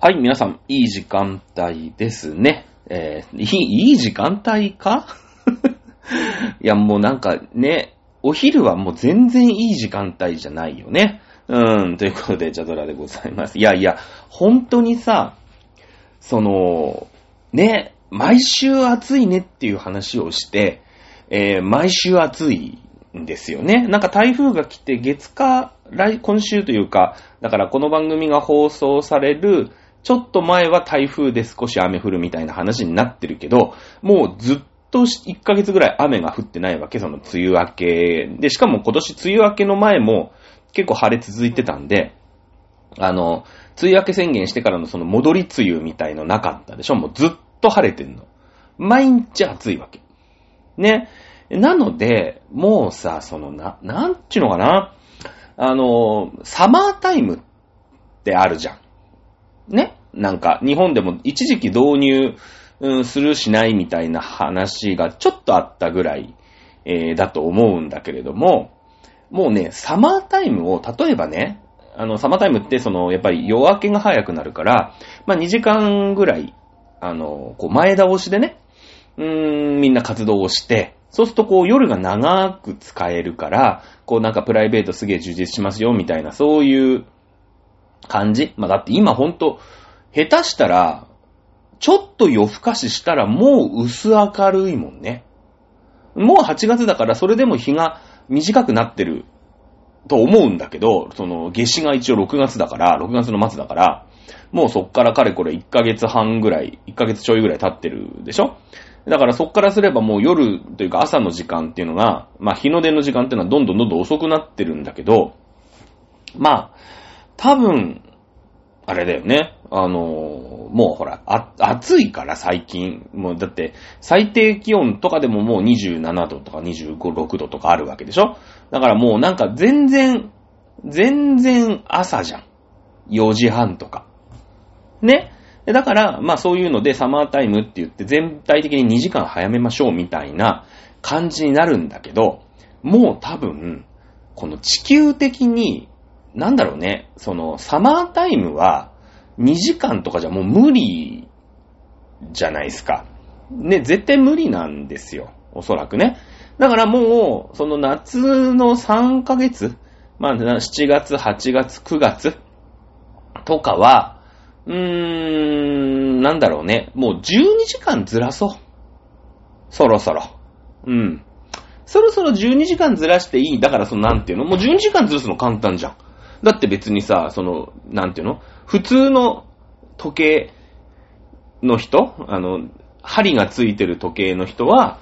はい、皆さん、いい時間帯ですね。えー、いい、いい時間帯か？いや、もうなんかね、お昼はもう全然いい時間帯じゃないよね。うん、ということで、ジャドラでございます。いやいや、本当にさ、その、ね、毎週暑いねっていう話をして、えー、毎週暑いんですよね。なんか台風が来て月か、来、今週というか、だからこの番組が放送される、ちょっと前は台風で少し雨降るみたいな話になってるけど、もうずっと1ヶ月ぐらい雨が降ってないわけ、その梅雨明け。で、しかも今年梅雨明けの前も結構晴れ続いてたんで、あの、梅雨明け宣言してからのその戻り梅雨みたいのなかったでしょ？もうずっと晴れてんの。毎日暑いわけ。ね。なので、もうさ、そのな、なんちゅうのかな？あの、サマータイムってあるじゃん。ね。なんか、日本でも一時期導入、うん、するしないみたいな話がちょっとあったぐらい、えー、だと思うんだけれども、もうね、サマータイムを、例えばね、あの、サマータイムって、その、やっぱり夜明けが早くなるから、まあ、2時間ぐらい、あの、こう、前倒しでね、うーん、みんな活動をして、そうするとこう、夜が長く使えるから、こう、なんかプライベートすげえ充実しますよ、みたいな、そういう感じまあ、だって今ほんと、下手したら、ちょっと夜更かししたらもう薄明るいもんね。もう8月だからそれでも日が短くなってると思うんだけど、その夏至が一応6月だから、6月の末だから、もうそっからかれこれ1ヶ月半ぐらい、1ヶ月ちょいぐらい経ってるでしょ？だからそっからすればもう夜というか朝の時間っていうのが、まあ日の出の時間っていうのはどんどんどんどん遅くなってるんだけど、まあ、多分、あれだよね。あのもうほら、あ、暑いから最近。もうだって、最低気温とかでももう27度とか25、6度とかあるわけでしょ？だからもうなんか全然、全然朝じゃん。4時半とか。ね？だから、まあそういうのでサマータイムって言って全体的に2時間早めましょうみたいな感じになるんだけど、もう多分、この地球的に、なんだろうね、そのサマータイムは2時間とかじゃもう無理じゃないですか。ね、絶対無理なんですよ。おそらくね。だからもう、その夏の3ヶ月、まあ、7月、8月、9月とかは、うーん、なんだろうね。もう12時間ずらそう。そろそろ。うん。そろそろ12時間ずらしていい。だからそのなんていうの？もう12時間ずらすの簡単じゃん。だって別にさ、その、なんていうの？普通の時計の人あの、針がついてる時計の人は、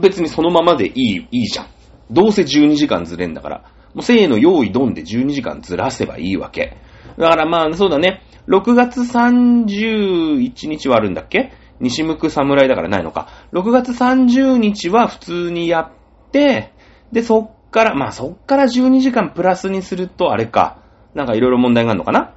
別にそのままでいい、いいじゃん。どうせ12時間ずれんだから。もうせーの用意ドンで12時間ずらせばいいわけ。だからまあ、そうだね。6月31日はあるんだっけ？西向く侍だからないのか。6月30日は普通にやって、で、そっから、まあそっから12時間プラスにするとあれか。なんかいろいろ問題があるのかな？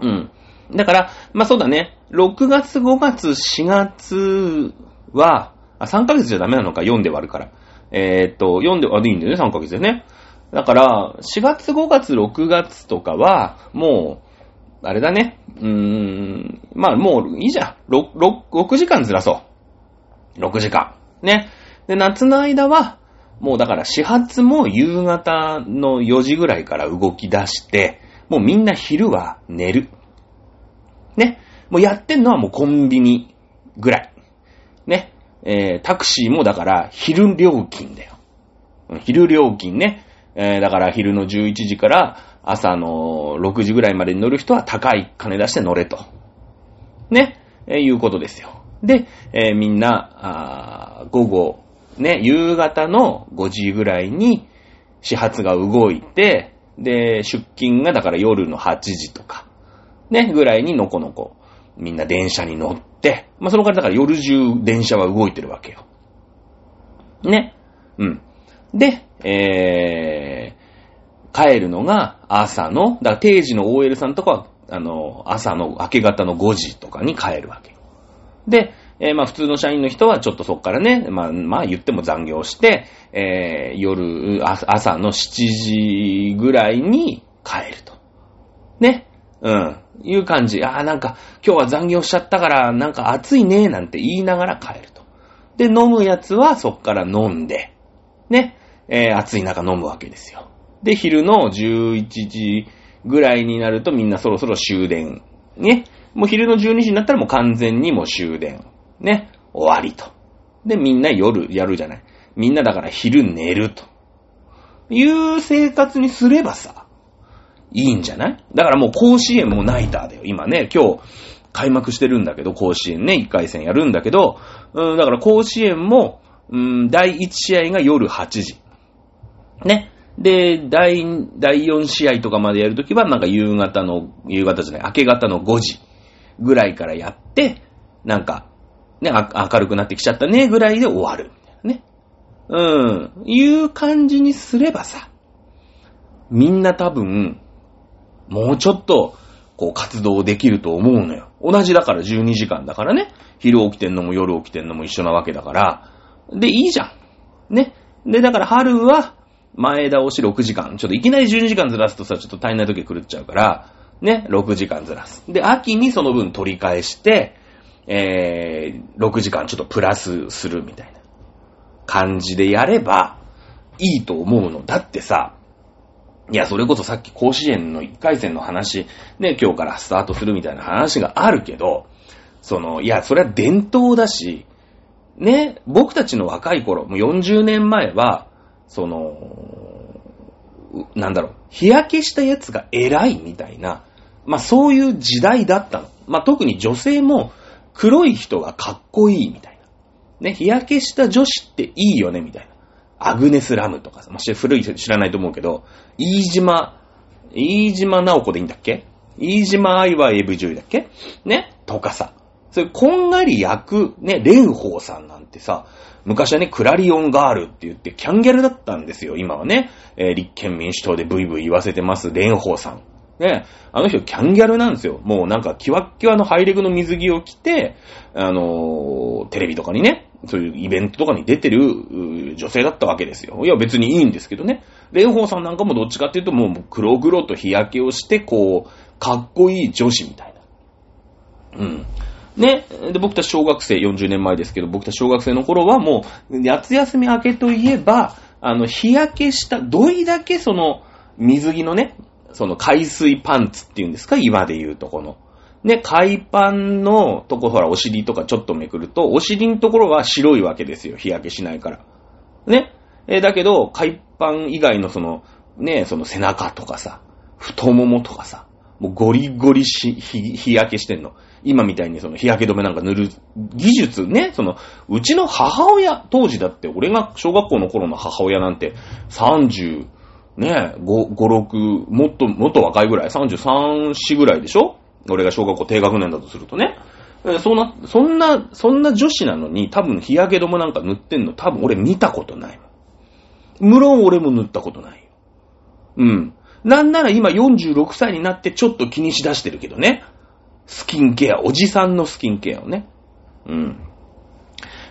うん。だから、まあそうだね。6月、5月、4月は、あ、3ヶ月じゃダメなのか、4で割るから。えー、っと、4で、あ、でいいんだよね、3ヶ月でね。だから、4月、5月、6月とかは、もう、あれだね。うーん、まあもういいじゃん。6、6、6時間ずらそう。6時間。ね。で、夏の間は、もうだから始発も夕方の4時ぐらいから動き出して、もうみんな昼は寝る。ね。もうやってんのはもうコンビニぐらい。ね。えー、タクシーもだから昼料金だよ。昼料金ね。えー、だから昼の11時から朝の6時ぐらいまでに乗る人は高い金出して乗れと。ね。えー、いうことですよ。で、えー、みんな、あ午後、ね、夕方の5時ぐらいに始発が動いて、で、出勤がだから夜の8時とか、ね、ぐらいにのこのこ、みんな電車に乗って、まあ、そのからだから夜中電車は動いてるわけよ。ね。うん。で、えー、帰るのが朝の、だから定時の OL さんとかは、あの、朝の明け方の5時とかに帰るわけよ。で、えー、まあ普通の社員の人はちょっとそっからね、まあ、まあ言っても残業して、えー、夜、朝の7時ぐらいに帰ると。ね。うん。いう感じ。ああ、なんか、今日は残業しちゃったから、なんか暑いね、なんて言いながら帰ると。で、飲むやつはそっから飲んで、ね、えー、暑い中飲むわけですよ。で、昼の11時ぐらいになるとみんなそろそろ終電。ね。もう昼の12時になったらもう完全にもう終電。ね。終わりと。で、みんな夜やるじゃない。みんなだから昼寝ると。いう生活にすればさ、いいんじゃない？だからもう甲子園もナイターだよ。今ね、今日開幕してるんだけど、甲子園ね、1回戦やるんだけど、うん、だから甲子園も、うん、第1試合が夜8時。ね。で、第、第4試合とかまでやるときは、なんか夕方の、夕方じゃない、明け方の5時ぐらいからやって、なんか、ね、明るくなってきちゃったね、ぐらいで終わる。ね。うん。いう感じにすればさ、みんな多分、もうちょっと、こう活動できると思うのよ。同じだから12時間だからね。昼起きてんのも夜起きてんのも一緒なわけだから。で、いいじゃん。ね。で、だから春は、前倒し6時間。ちょっといきなり12時間ずらすとさ、ちょっと足りない時狂っちゃうから、ね、6時間ずらす。で、秋にその分取り返して、えー、6時間ちょっとプラスするみたいな感じでやればいいと思うの。だってさ、いや、それこそさっき甲子園の1回戦の話、ね、今日からスタートするみたいな話があるけど、その、いや、それは伝統だし、ね、僕たちの若い頃、もう40年前は、その、なんだろう、日焼けしたやつが偉いみたいな、まあそういう時代だったの。まあ特に女性も黒い人がかっこいいみたいな。ね、日焼けした女子っていいよねみたいな。アグネス・ラムとかさ、まあ、古い人知らないと思うけど、飯島、飯島直子でいいんだっけ？飯島愛は AV女優だっけ？ねとかさ。それ、こんがり焼く、ね、蓮舫さんなんてさ、昔はね、クラリオンガールって言ってキャンギャルだったんですよ、今はね。えー、立憲民主党でブイブイ言わせてます、蓮舫さん。ね、あの人キャンギャルなんですよ。もうなんかキワッキワのハイレグの水着を着て、あのー、テレビとかにね、そういうイベントとかに出てる女性だったわけですよ。いや別にいいんですけどね。蓮舫さんなんかもどっちかっていうともう黒々と日焼けをして、こう、かっこいい女子みたいな。うん。ね。で、僕たち小学生、40年前ですけど、僕たち小学生の頃はもう、夏休み明けといえば、あの、日焼けした、どいだけその、水着のね、その海水パンツっていうんですか？今で言うとこの。ね、海パンのとこ、ほら、お尻とかちょっとめくると、お尻のところは白いわけですよ。日焼けしないから。ね。え、だけど、海パン以外のその、ね、その背中とかさ、太ももとかさ、もうゴリゴリし、日日焼けしてんの。今みたいにその日焼け止めなんか塗る技術ね、その、うちの母親、当時だって俺が小学校の頃の母親なんて30、ね、5、5、6、もっと、もっと若いぐらい、33、4ぐらいでしょ？俺が小学校低学年だとするとね。そんな、そんな、そんな女子なのに多分日焼け止めなんか塗ってんの多分俺見たことない無論俺も塗ったことない。うん。なんなら今46歳になってちょっと気にしだしてるけどね。スキンケア、おじさんのスキンケアをね。うん。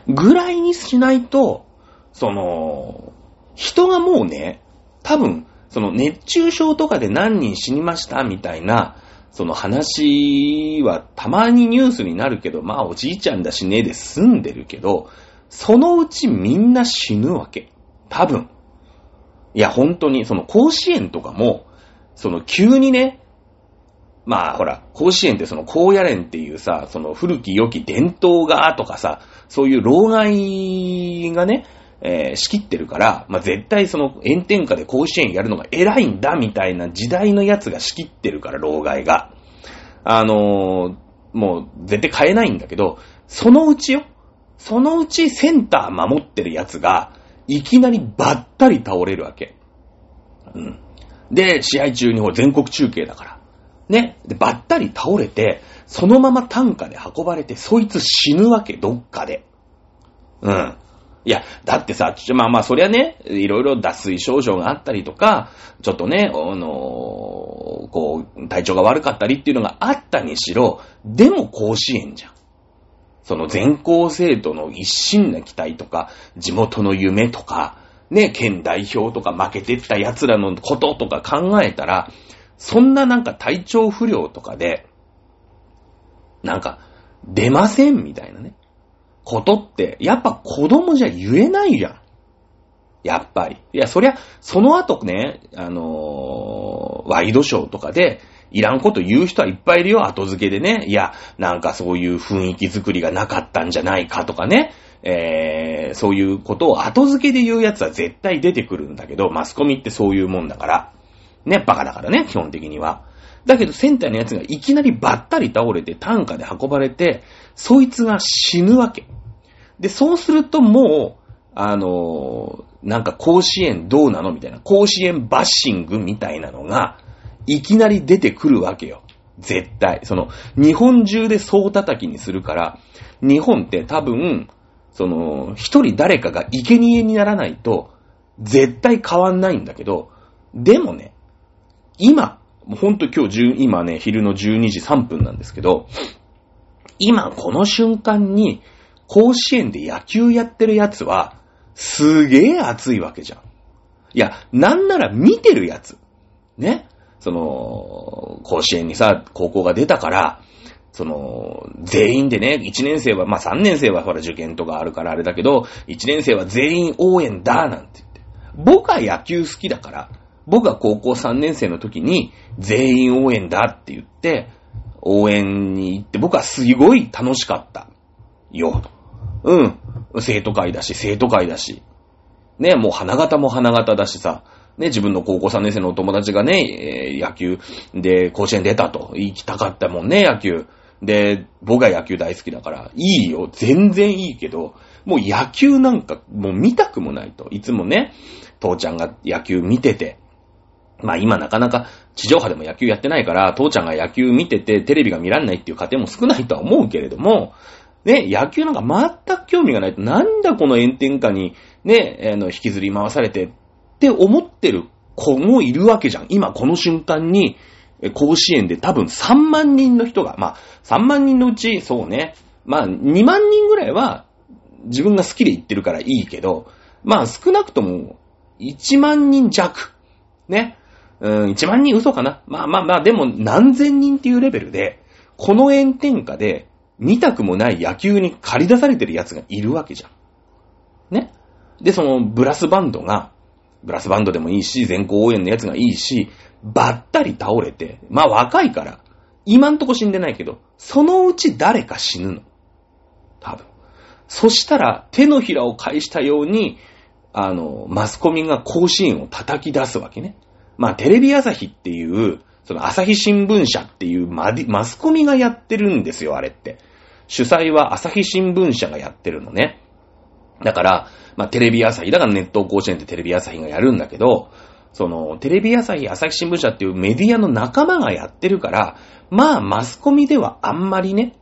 ぐらいにしないと、その、人がもうね、多分、その熱中症とかで何人死にましたみたいな、その話はたまにニュースになるけど、まあおじいちゃんだしねで済んでるけど、そのうちみんな死ぬわけ。多分。いや、本当に、その甲子園とかも、その急にね、まあほら、甲子園ってその高野連っていうさ、その古き良き伝統がとかさ、そういう老害がね、えー、仕切ってるから、まあ、絶対その炎天下で甲子園やるのが偉いんだみたいな時代のやつが仕切ってるから、老害が。あのー、もう絶対変えないんだけど、そのうちよ。そのうちセンター守ってるやつが、いきなりばったり倒れるわけ。うん。で、試合中にほら全国中継だから。ね。で、ばったり倒れて、そのまま担架で運ばれて、そいつ死ぬわけ、どっかで。うん。いや、だってさ、まあまあ、そりゃね、いろいろ脱水症状があったりとか、ちょっとね、あの、こう、体調が悪かったりっていうのがあったにしろ、でも甲子園じゃん。その全校生徒の一心な期待とか、地元の夢とか、ね、県代表とか負けてった奴らのこととか考えたら、そんななんか体調不良とかで、なんか、出ませんみたいなね。ことって、やっぱ子供じゃ言えないじゃん。やっぱり。いや、そりゃ、その後ね、あのー、ワイドショーとかで、いらんこと言う人はいっぱいいるよ、後付けでね。いや、なんかそういう雰囲気作りがなかったんじゃないかとかね。えー、そういうことを後付けで言うやつは絶対出てくるんだけど、マスコミってそういうもんだから。ね、バカだからね、基本的には。だけど、センターのやつがいきなりばったり倒れて、担架で運ばれて、そいつが死ぬわけ。で、そうするともう、あのー、なんか甲子園どうなのみたいな、甲子園バッシングみたいなのが、いきなり出てくるわけよ。絶対。その、日本中で総叩きにするから、日本って多分、その、一人誰かが生贄にならないと、絶対変わんないんだけど、でもね、今、ほんと今日10今ね、昼の12時3分なんですけど、今この瞬間に、甲子園で野球やってるやつは、すげえ熱いわけじゃん。いや、なんなら見てるやつ。ね。その、甲子園にさ、高校が出たから、その、全員でね、1年生は、まあ、3年生はほら受験とかあるからあれだけど、1年生は全員応援だ、なんて言って。僕は野球好きだから、僕は高校3年生の時に全員応援だって言って、応援に行って僕はすごい楽しかった。よ。うん。生徒会だし、生徒会だし。ね、もう花形も花形だしさ。ね、自分の高校3年生のお友達がね、えー、野球で甲子園出たと。行きたかったもんね、野球。で、僕は野球大好きだから、いいよ、全然いいけど、もう野球なんかもう見たくもないと。いつもね、父ちゃんが野球見てて、まあ今なかなか地上波でも野球やってないから、父ちゃんが野球見ててテレビが見らんないっていう家庭も少ないとは思うけれども、ね、野球なんか全く興味がないと、なんだこの炎天下にね、あの、引きずり回されてって思ってる子もいるわけじゃん。今この瞬間に、甲子園で多分3万人の人が、まあ、3万人のうち、そうね、まあ、2万人ぐらいは自分が好きで言ってるからいいけど、まあ、少なくとも1万人弱。ね。うん、1万人嘘かな。まあまあまあ、でも何千人っていうレベルで、この炎天下で見たくもない野球に借り出されてる奴がいるわけじゃん。ね？で、そのブラスバンドが、ブラスバンドでもいいし、全校応援のやつがいいし、ばったり倒れて、まあ若いから、今んとこ死んでないけど、そのうち誰か死ぬの。多分。そしたら、手のひらを返したように、あの、マスコミが甲子園を叩き出すわけね。まあ、テレビ朝日っていう、その朝日新聞社っていうマスコミがやってるんですよ、あれって。主催は朝日新聞社がやってるのね。だから、まあ、テレビ朝日、だからネット甲子園ってテレビ朝日がやるんだけど、その、テレビ朝日、朝日新聞社っていうメディアの仲間がやってるから、まあ、マスコミではあんまりね、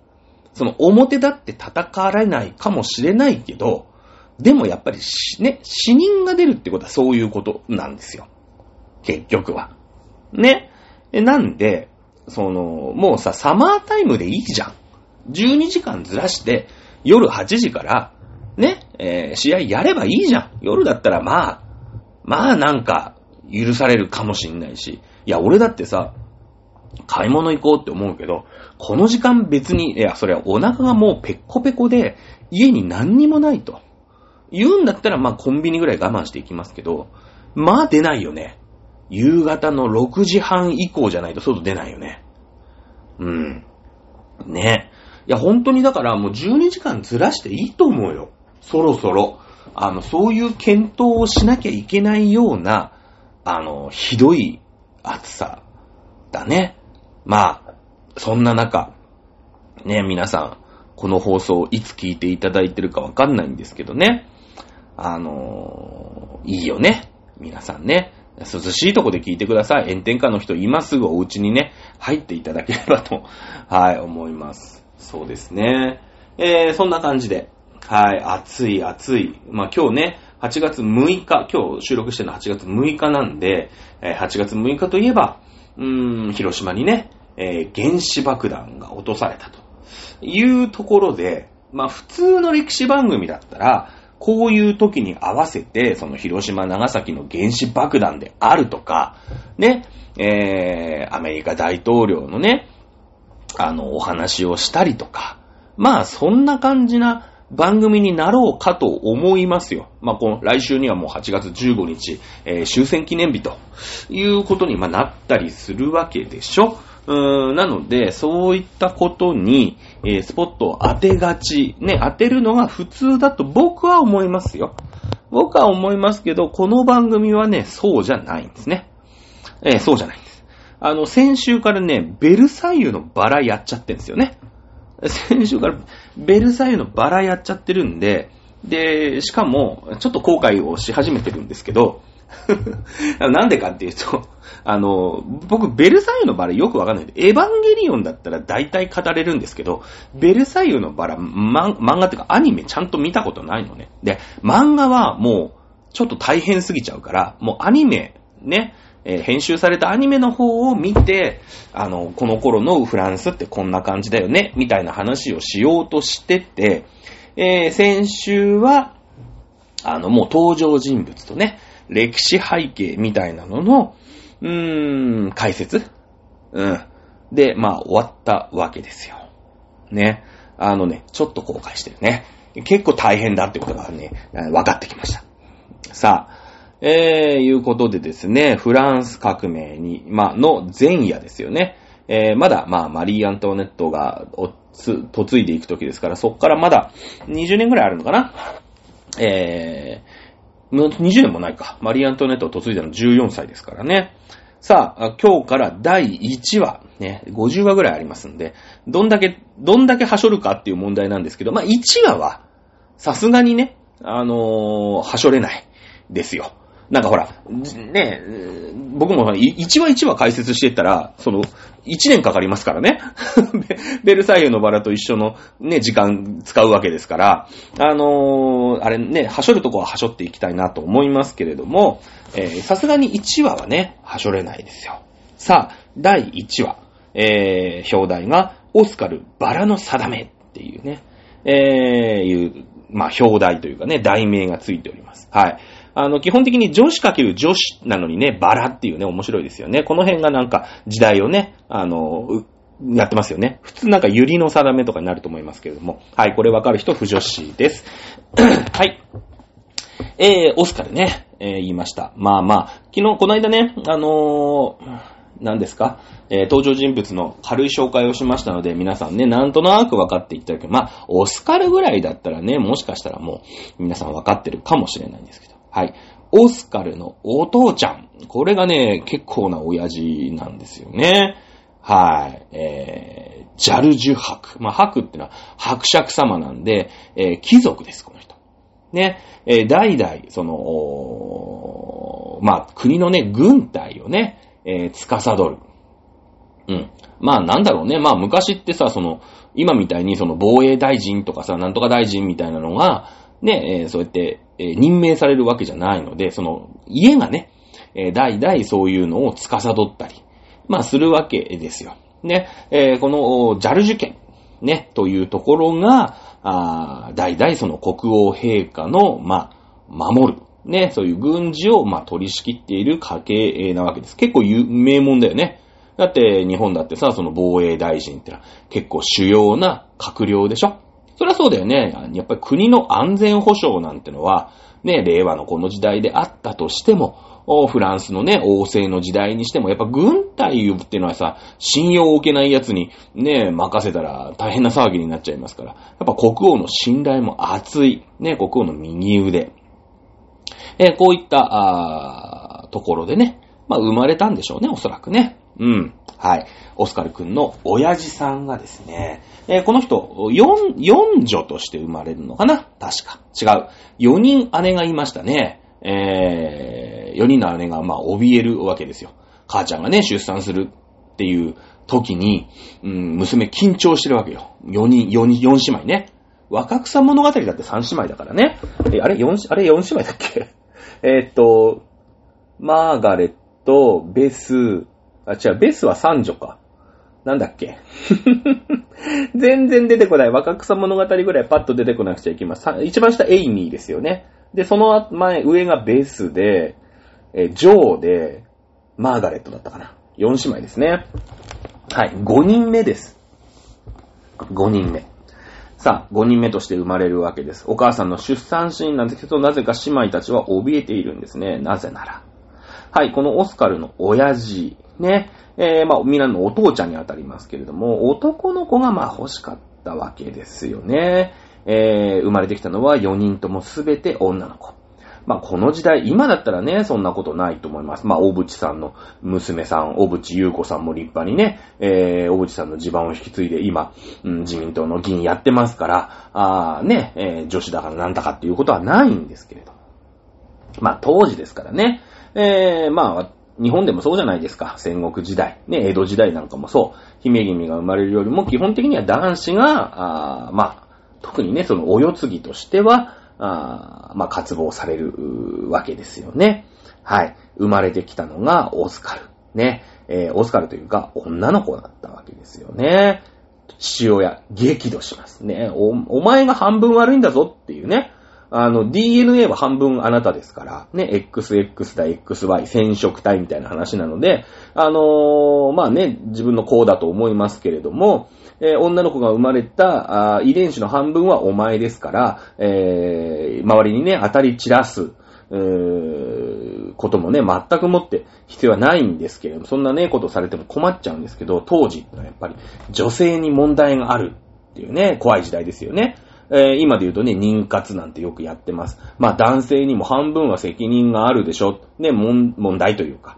その、表だって叩かれないかもしれないけど、でもやっぱりね、死人が出るってことはそういうことなんですよ。結局は。ね。なんで、その、もうさ、サマータイムでいいじゃん。12時間ずらして、夜8時から、ね、えー、試合やればいいじゃん。夜だったらまあ、まあなんか、許されるかもしんないし。いや、俺だってさ、買い物行こうって思うけど、この時間別に、いや、それはお腹がもうペッコペコで、家に何にもないと。言うんだったら、まあコンビニぐらい我慢していきますけど、まあ出ないよね。夕方の6時半以降じゃないと外出ないよね。うん。ね。いや、本当にだからもう12時間ずらしていいと思うよ。そろそろ。あの、そういう検討をしなきゃいけないような、あの、ひどい暑さだね。まあ、そんな中、ね、皆さん、この放送いつ聞いていただいてるかわかんないんですけどね。あのいいよね。皆さんね。涼しいとこで聞いてください。炎天下の人、今すぐお家にね、入っていただければと、はい、思います。そうですね。えー、そんな感じで、はい、暑い暑い。まあ今日ね、8月6日、今日収録してるのは8月6日なんで、え8月6日といえば、うーん、広島にね、えー、原子爆弾が落とされたというところで、まあ普通の歴史番組だったら、こういう時に合わせて、その広島、長崎の原子爆弾であるとか、ね、えー、アメリカ大統領のね、あの、お話をしたりとか、まあ、そんな感じな番組になろうかと思いますよ。まあ、この来週にはもう8月15日、えー、終戦記念日ということに、まあ、なったりするわけでしょ。うーんなので、そういったことに、えー、スポットを当てがち、ね、当てるのが普通だと僕は思いますよ。僕は思いますけど、この番組はね、そうじゃないんですね。えー、そうじゃない。あの、先週からね、ベルサイユのバラやっちゃってるんですよね。先週からベルサイユのバラやっちゃってるんで、で、しかも、ちょっと後悔をし始めてるんですけど、なんでかっていうと、あの、僕、ベルサイユのバラよくわかんない。エヴァンゲリオンだったら大体語れるんですけど、ベルサイユのバラ、ま、漫画っていうかアニメちゃんと見たことないのね。で、漫画はもう、ちょっと大変すぎちゃうから、もうアニメ、ね、えー、編集されたアニメの方を見て、あの、この頃のフランスってこんな感じだよね、みたいな話をしようとしてて、えー、先週は、あの、もう登場人物とね、歴史背景みたいなのの、うーん、解説うん。で、まあ、終わったわけですよ。ね。あのね、ちょっと後悔してるね。結構大変だってことがね、分かってきました。さあ、えー、いうことでですね、フランス革命に、まあ、の前夜ですよね。えー、まだ、まあ、マリー・アントワネットが、おつ、嫁いでいくときですから、そっからまだ20年ぐらいあるのかなえー、20年もないか。マリー・アントワネットを嫁いだの14歳ですからね。さあ、今日から第1話、ね、50話ぐらいありますんで、どんだけ、どんだけはしょるかっていう問題なんですけど、まあ、1話は、さすがにね、あのー、はしょれないですよ。なんかほら、ね、僕も1話1話解説していったら、その、1年かかりますからね。ベルサイユのバラと一緒のね、時間使うわけですから、あのー、あれね、はしょるとこははしょっていきたいなと思いますけれども、さすがに1話はね、はしょれないですよ。さあ、第1話、えー、表題が、オスカル、バラの定めっていうね、えー、いう、まあ、表題というかね、題名がついております。はい。あの、基本的に女子かける女子なのにね、バラっていうね、面白いですよね。この辺がなんか時代をね、あの、やってますよね。普通なんかゆりの定めとかになると思いますけれども。はい、これわかる人、不女子です。はい。えー、オスカルね、えー、言いました。まあまあ、昨日、この間ね、あのー、何ですか？えー、登場人物の軽い紹介をしましたので、皆さんね、なんとなく分かっていただけまあ、オスカルぐらいだったらね、もしかしたらもう、皆さん分かってるかもしれないんですけど。はい。オスカルのお父ちゃん。これがね、結構な親父なんですよね。はい。えー、ジャルジュ伯。まあ、伯ってのは伯爵様なんで、えー、貴族です、この人。ね。えー、代々、その、まあ、国のね、軍隊をね、えー、司る。うん。まあ、なんだろうね。まあ、昔ってさ、その、今みたいにその防衛大臣とかさ、なんとか大臣みたいなのが、ね、えー、そうやって、えー、任命されるわけじゃないので、その、家がね、えー、代々そういうのを司ったり、まあ、するわけですよ。ね、えー、この、ジャルジュ家、ね、というところが、あ代々その国王陛下の、まあ、守る。ね、そういう軍事を、まあ、取り仕切っている家系なわけです。結構有名もんだよね。だって、日本だってさ、その防衛大臣ってのは結構主要な閣僚でしょそりゃそうだよね。やっぱり国の安全保障なんてのは、ね、令和のこの時代であったとしても、フランスのね、王政の時代にしても、やっぱ軍隊っていうのはさ、信用を受けない奴にね、任せたら大変な騒ぎになっちゃいますから、やっぱ国王の信頼も厚い、ね、国王の右腕。え、こういった、あところでね、まあ生まれたんでしょうね、おそらくね。うん。はい。オスカル君の親父さんがですね、えー、この人、四、四女として生まれるのかな？確か。違う。四人姉がいましたね。えー、四人の姉が、まあ、怯えるわけですよ。母ちゃんがね、出産するっていう時に、うん、娘緊張してるわけよ。四人、四人、四姉妹ね。若草物語だって三姉妹だからね。え、あれ四、あれ四姉妹だっけ？え、っと、マーガレット、ベス、あ、違う、ベスは三女か。なんだっけ？全然出てこない。若草物語ぐらいパッと出てこなくちゃいけません。一番下、エイミーですよね。で、その前、上がベースで、えジョーで、マーガレットだったかな。4姉妹ですね。はい、5人目です。5人目。さあ、5人目として生まれるわけです。お母さんの出産シーンなんですけど、なぜか姉妹たちは怯えているんですね。なぜなら。はい、このオスカルの親父、ね、えー、まあ、みんなのお父ちゃんにあたりますけれども、男の子がまあ欲しかったわけですよね。えー、生まれてきたのは4人ともすべて女の子。まあ、この時代、今だったらね、そんなことないと思います。まあ、小渕さんの娘さん、小渕優子さんも立派にね、えー、小渕さんの地盤を引き継いで今、うん、自民党の議員やってますから、あね、えー、女子だからなんだかっていうことはないんですけれど。まあ、当時ですからね、えー、まあ、日本でもそうじゃないですか。戦国時代。ね、江戸時代なんかもそう。姫君が生まれるよりも基本的には男子が、あまあ、特にね、そのお世継ぎとしては、あまあ、渇望されるわけですよね。はい。生まれてきたのがオスカル。ね。えー、オスカルというか、女の子だったわけですよね。父親、激怒しますね。お、お前が半分悪いんだぞっていうね。あの、DNA は半分あなたですから、ね、XX 対 XY、染色体みたいな話なので、あのー、まあね、自分の子だと思いますけれども、えー、女の子が生まれた遺伝子の半分はお前ですから、えー、周りにね、当たり散らす、えー、こともね、全くもって必要はないんですけれども、そんなね、ことされても困っちゃうんですけど、当時ってのはやっぱり女性に問題があるっていうね、怖い時代ですよね。えー、今で言うとね、妊活なんてよくやってます。まあ男性にも半分は責任があるでしょ。ね、問題というか。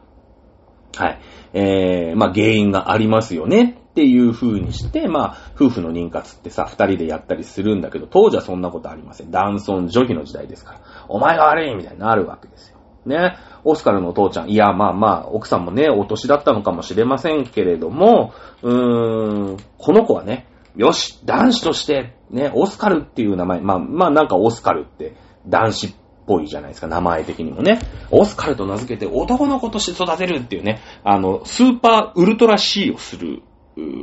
はい。えー、まあ原因がありますよね。っていう風にして、まあ、夫婦の妊活ってさ、二人でやったりするんだけど、当時はそんなことありません。男尊女卑の時代ですから。お前が悪いみたいになるわけですよ。ね。オスカルのお父ちゃん、いや、まあまあ、奥さんもね、お年だったのかもしれませんけれども、うーん、この子はね、よし、男子として、ね、オスカルっていう名前、まあ、まあなんかオスカルって男子っぽいじゃないですか、名前的にもね。オスカルと名付けて男の子として育てるっていうね、あの、スーパーウルトラ C をする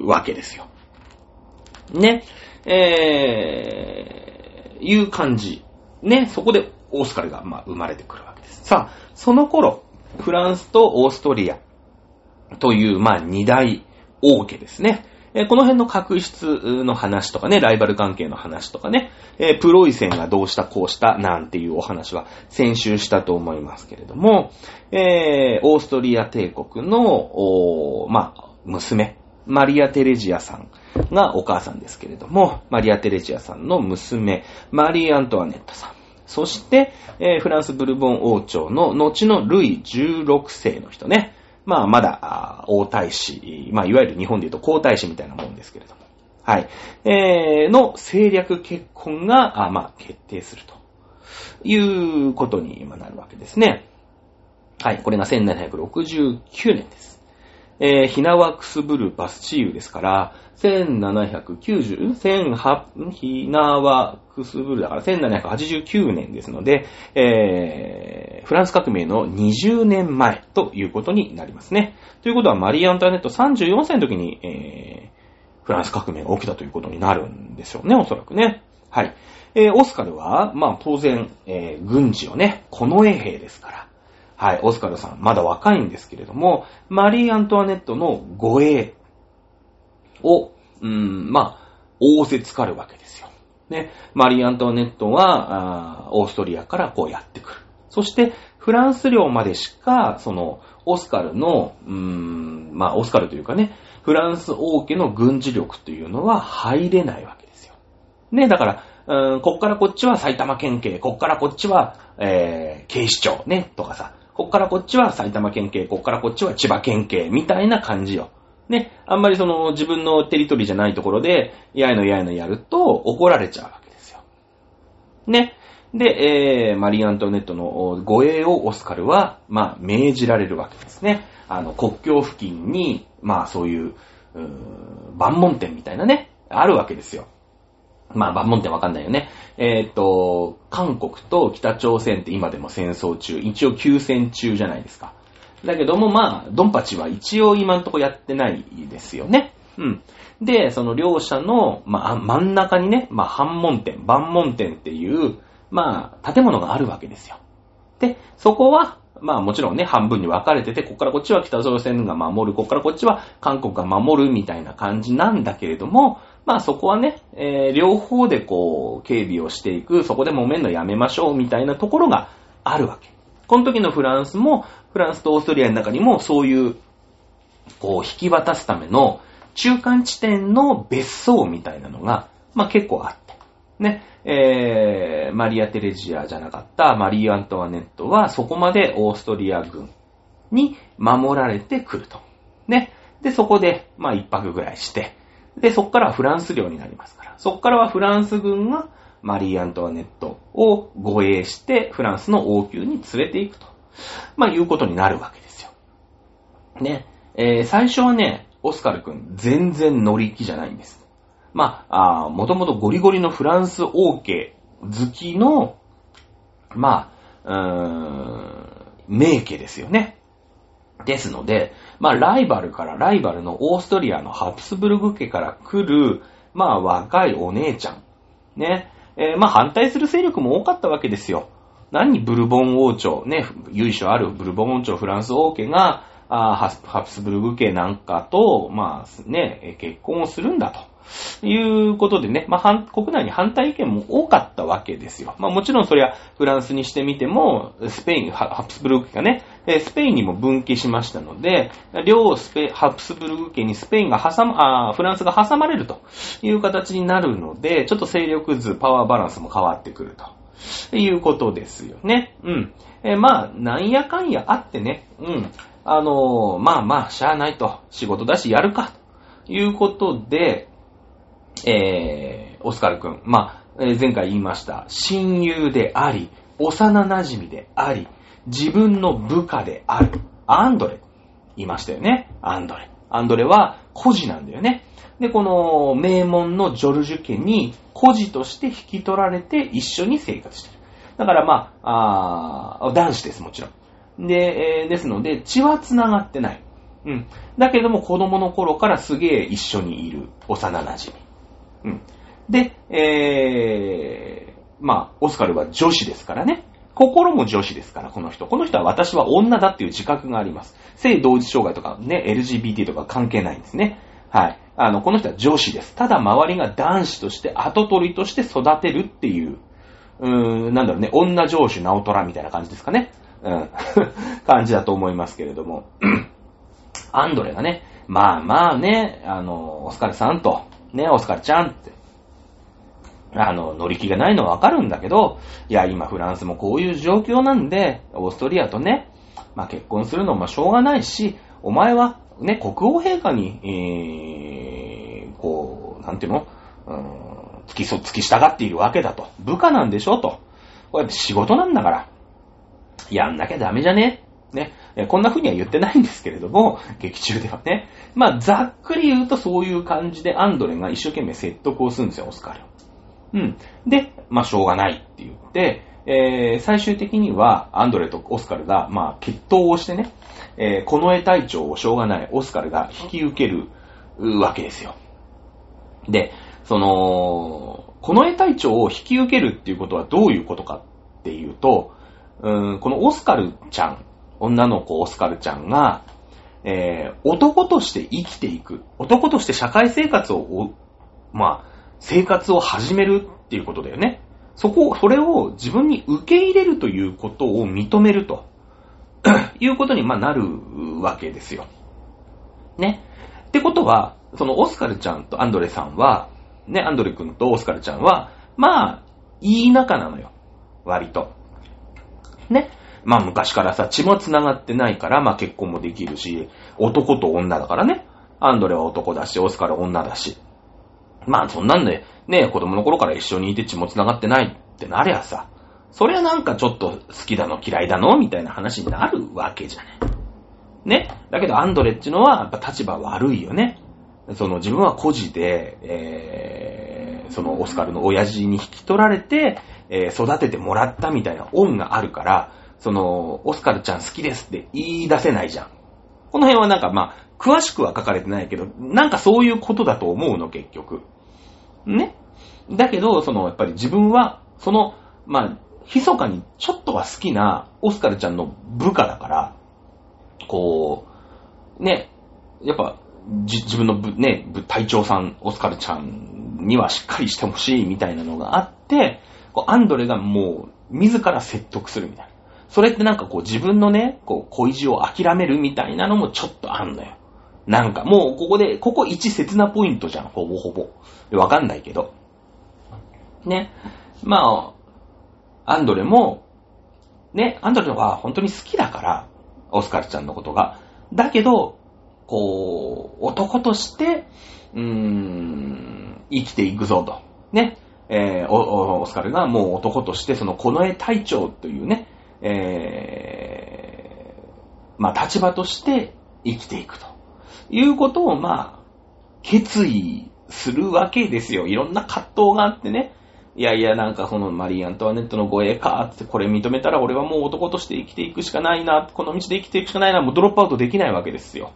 わけですよ。ね、えー、いう感じ。ね、そこでオスカルが、まあ、生まれてくるわけです。さあ、その頃、フランスとオーストリアという、まあ、二大王家ですね。えこの辺の確執の話とかね、ライバル関係の話とかね、えプロイセンがどうしたこうしたなんていうお話は先週したと思いますけれども、えー、オーストリア帝国の、まあ、娘、マリア・テレジアさんがお母さんですけれども、マリア・テレジアさんの娘、マリー・アントワネットさん。そして、えー、フランス・ブルボン王朝の後のルイ16世の人ね。まあ、まだ、王太子、まあ、いわゆる日本で言うと皇太子みたいなもんですけれども、はい。えー、の政略結婚が、あまあ、決定するということになるわけですね。はい。これが1769年です。えー、ヒナワクスブル・バスチーユですから、1790、1800、ヒナワクスブルだから1789年ですので、えー、フランス革命の20年前ということになりますね。ということはマリー・アントワネット34歳の時に、えー、フランス革命が起きたということになるんですよね、おそらくね。はい。えー、オスカルは、まあ当然、えー、軍事をね、近衛兵ですから、はい、オスカルさん、まだ若いんですけれども、マリー・アントワネットの護衛を、うん、まあ、仰せつかるわけですよ。ね、マリー・アントワネットは、オーストリアからこうやってくる。そして、フランス領までしか、その、オスカルの、うーん、まあ、オスカルというかね、フランス王家の軍事力というのは入れないわけですよ。ね、だから、うん、こっからこっちは埼玉県警、こっからこっちは、えー、警視庁、ね、とかさ、こっからこっちは埼玉県警、こっからこっちは千葉県警、みたいな感じよ。ね、あんまりその自分のテリトリーじゃないところで、やいのやいのやると怒られちゃうわけですよ。ね。で、えー、マリー・アントネットの護衛をオスカルは、まあ、命じられるわけですね。あの、国境付近に、まあ、そういう、うー万門店みたいなね、あるわけですよ。まあ、万門店わかんないよね。えっ、と、韓国と北朝鮮って今でも戦争中、一応休戦中じゃないですか。だけども、まあ、ドンパチは一応今んとこやってないですよね。うん。で、その両者の、まあ、真ん中にね、まあ、反門店、万門店っていう、まあ、建物があるわけですよ。で、そこは、まあもちろんね、半分に分かれてて、こっからこっちは北朝鮮が守る、こっからこっちは韓国が守るみたいな感じなんだけれども、まあそこはね、えー両方でこう、警備をしていく、そこで揉めんのやめましょうみたいなところがあるわけ。この時のフランスも、フランスとオーストリアの中にもそういう、こう、引き渡すための中間地点の別荘みたいなのが、まあ結構あって。ね、えー、マリア・テレジアじゃなかったマリー・アントワネットはそこまでオーストリア軍に守られてくると。ね。で、そこで、まあ一泊ぐらいして、で、そこからはフランス領になりますから、そこからはフランス軍がマリー・アントワネットを護衛して、フランスの王宮に連れて行くと。まあいうことになるわけですよ。ね。えー最初はね、オスカル君全然乗り気じゃないんです。まあ、あもともとゴリゴリのフランス王家好きの、まあ、うーん、名家ですよね。ですので、まあ、ライバルからライバルのオーストリアのハプスブルグ家から来る、まあ、若いお姉ちゃん。ね。えーまあ、反対する勢力も多かったわけですよ。何ブルボン王朝、ね、由緒あるブルボン王朝フランス王家が、あハプスブルグ家なんかと、まあね、結婚をするんだと。いうことでね、まあ、国内に反対意見も多かったわけですよ。まあ、もちろんそれはフランスにしてみても、スペイン、ハプスブルグ家がね、スペインにも分岐しましたので、両スペハプスブルグ家にスペインが挟ま、あフランスが挟まれるという形になるので、ちょっと勢力図、パワーバランスも変わってくるということですよね。うん。えまあ、なんやかんやあってね、うん。あのーまあまあ、しゃあないと。仕事だしやるか。ということで、えー、オスカルくん。まあ、前回言いました。親友であり、幼馴染であり、自分の部下である。アンドレ。いましたよね。アンドレ。アンドレは孤児なんだよね。で、この名門のジョルジュ家に孤児として引き取られて一緒に生活してる。だからまあ、あ男子です、もちろん。で、えーですので、血は繋がってない。うん。だけども子供の頃からすげえ一緒にいる幼馴染。うん。で、えー、まあ、オスカルは女子ですからね。心も女子ですから、この人。この人は私は女だっていう自覚があります。性同一障害とかね、LGBT とか関係ないんですね。はい。あの、この人は女子です。ただ周りが男子として、後取りとして育てるっていう、うーん、なんだろうね、女上手直虎みたいな感じですかね。うん。感じだと思いますけれども。アンドレがね、まあまあね、あの、オスカルさんと、ね、オスカルちゃんって、あの、乗り気がないのはわかるんだけど、いや、今フランスもこういう状況なんで、オーストリアとね、まあ結婚するのもしょうがないし、お前はね、国王陛下に、えー、こう、なんていうの？うん、付きそ、付き従っているわけだと。部下なんでしょと。これ仕事なんだから。やんなきゃダメじゃね？ね。えこんな風には言ってないんですけれども、劇中ではね。まあ、ざっくり言うとそういう感じでアンドレが一生懸命説得をするんですよ、オスカル。うん。で、まあ、しょうがないって言って、えー最終的には、アンドレとオスカルが、まあ、決闘をしてね、えーこの絵隊長をしょうがないオスカルが引き受けるわけですよ。で、その、この絵隊長を引き受けるっていうことはどういうことかっていうと、うんこのオスカルちゃん、女の子オスカルちゃんが、えー男として生きていく、男として社会生活を、まあ、生活を始めるっていうことだよね。そこ、それを自分に受け入れるということを認めると、いうことに、まあ、なるわけですよ。ね。ってことは、そのオスカルちゃんとアンドレさんは、ね、アンドレ君とオスカルちゃんは、まあ、いい仲なのよ。割と。ね。まあ昔からさ、血も繋がってないから、まあ結婚もできるし、男と女だからね。アンドレは男だし、オスカルは女だし。まあそんなんで、ね、子供の頃から一緒にいて血も繋がってないってなりゃさ、そりゃなんかちょっと好きだの嫌いだの？みたいな話になるわけじゃね。ね？だけどアンドレっちのは、やっぱ立場悪いよね。その自分は孤児で、えー、そのオスカルの親父に引き取られて、えー育ててもらったみたいな恩があるから、その、オスカルちゃん好きですって言い出せないじゃん。この辺はなんかまあ、詳しくは書かれてないけど、なんかそういうことだと思うの、結局。ね？だけど、その、やっぱり自分は、その、まあ、密かにちょっとは好きなオスカルちゃんの部下だから、こう、ね、やっぱ、じ、自分の部、ね、部隊長さん、オスカルちゃんにはしっかりしてほしいみたいなのがあって、こうアンドレがもう、自ら説得するみたいな。それってなんかこう自分のね、こう恋路を諦めるみたいなのもちょっとあんのよ。なんかもうここで、ここ1切なポイントじゃん、ほぼほぼ。わかんないけど。ね。まあ、アンドレも、ね、アンドレは本当に好きだから、オスカルちゃんのことが。だけど、こう、男として、うーん、生きていくぞと。ね。えー、オスカルがもう男として、その、この絵隊長というね、えー、まあ、立場として生きていくと。いうことを、まあ、決意するわけですよ。いろんな葛藤があってね。いやいや、なんかそのマリー・アントワネットの護衛か、ってこれ認めたら俺はもう男として生きていくしかないな、この道で生きていくしかないな、もうドロップアウトできないわけですよ。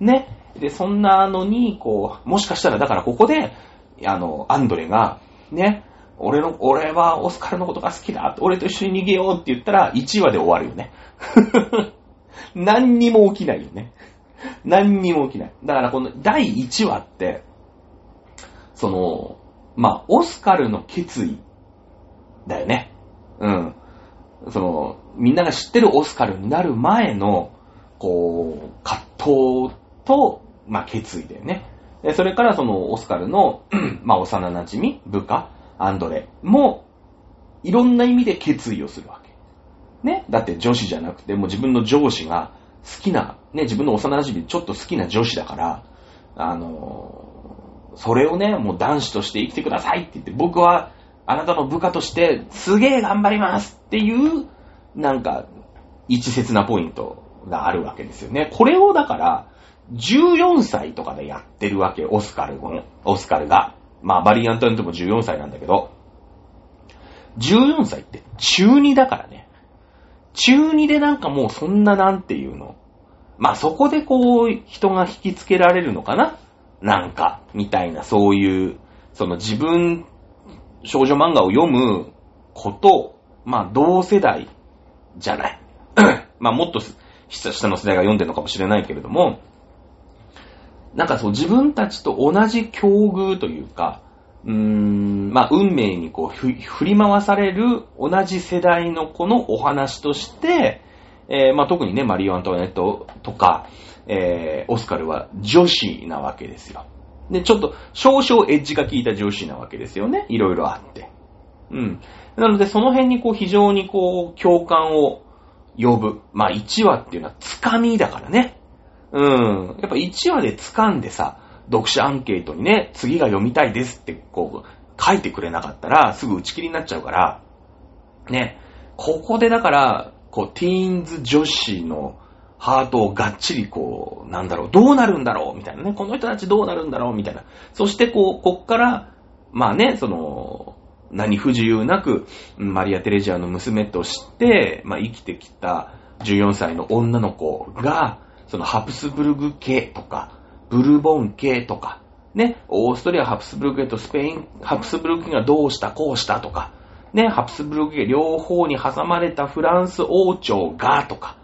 ね。で、そんなのに、こう、もしかしたらだからここで、あの、アンドレが、ね、俺の、俺はオスカルのことが好きだ、俺と一緒に逃げようって言ったら、1話で終わるよね。何にも起きないよね。何にも起きない。だからこの第1話って、その、まあ、オスカルの決意だよね。うん。その、みんなが知ってるオスカルになる前の、こう、葛藤と、まあ、決意だよね。で、それからそのオスカルの、まあ、幼馴染み部下、アンドレも、いろんな意味で決意をするわけ。ね？だって女子じゃなくて、もう自分の上司が好きな、ね、自分の幼馴染ちょっと好きな女子だから、あのそれをね、もう男子として生きてくださいって言って、僕はあなたの部下としてすげえ頑張りますっていう、なんか、一切なポイントがあるわけですよね。これをだから、14歳とかでやってるわけ、オスカル、オスカルが。まあ、バリアントントも14歳なんだけど、14歳って中2だからね。中2でなんかもうそんななんていうの。まあそこでこう人が引きつけられるのかななんか、みたいな、そういう、その自分、少女漫画を読むこと、まあ同世代じゃない。まあもっと下の世代が読んでるのかもしれないけれども、なんかそう自分たちと同じ境遇というか、うーん、まあ運命にこう振り回される同じ世代の子のお話として、えー、まあ特にね、マリオ・アントワネットとか、えー、オスカルは女子なわけですよ。で、ちょっと少々エッジが効いた女子なわけですよね。いろいろあって。うん。なので、その辺にこう非常にこう共感を呼ぶ。まあ1話っていうのはつかみだからね。うん。やっぱ1話で掴んでさ、読者アンケートにね、次が読みたいですってこう書いてくれなかったらすぐ打ち切りになっちゃうから、ね。ここでだから、こう、ティーンズ女子のハートをがっちりこう、なんだろう、どうなるんだろうみたいなね。この人たちどうなるんだろうみたいな。そしてこう、こっから、まあね、その、何不自由なく、マリア・テレジアの娘として、まあ生きてきた14歳の女の子が、そのハプスブルグ系とか、ブルボン系とか、ね、オーストリアハプスブルグ系とスペインハプスブルグ系がどうしたこうしたとか、ね、ハプスブルグ家両方に挟まれたフランス王朝がとか、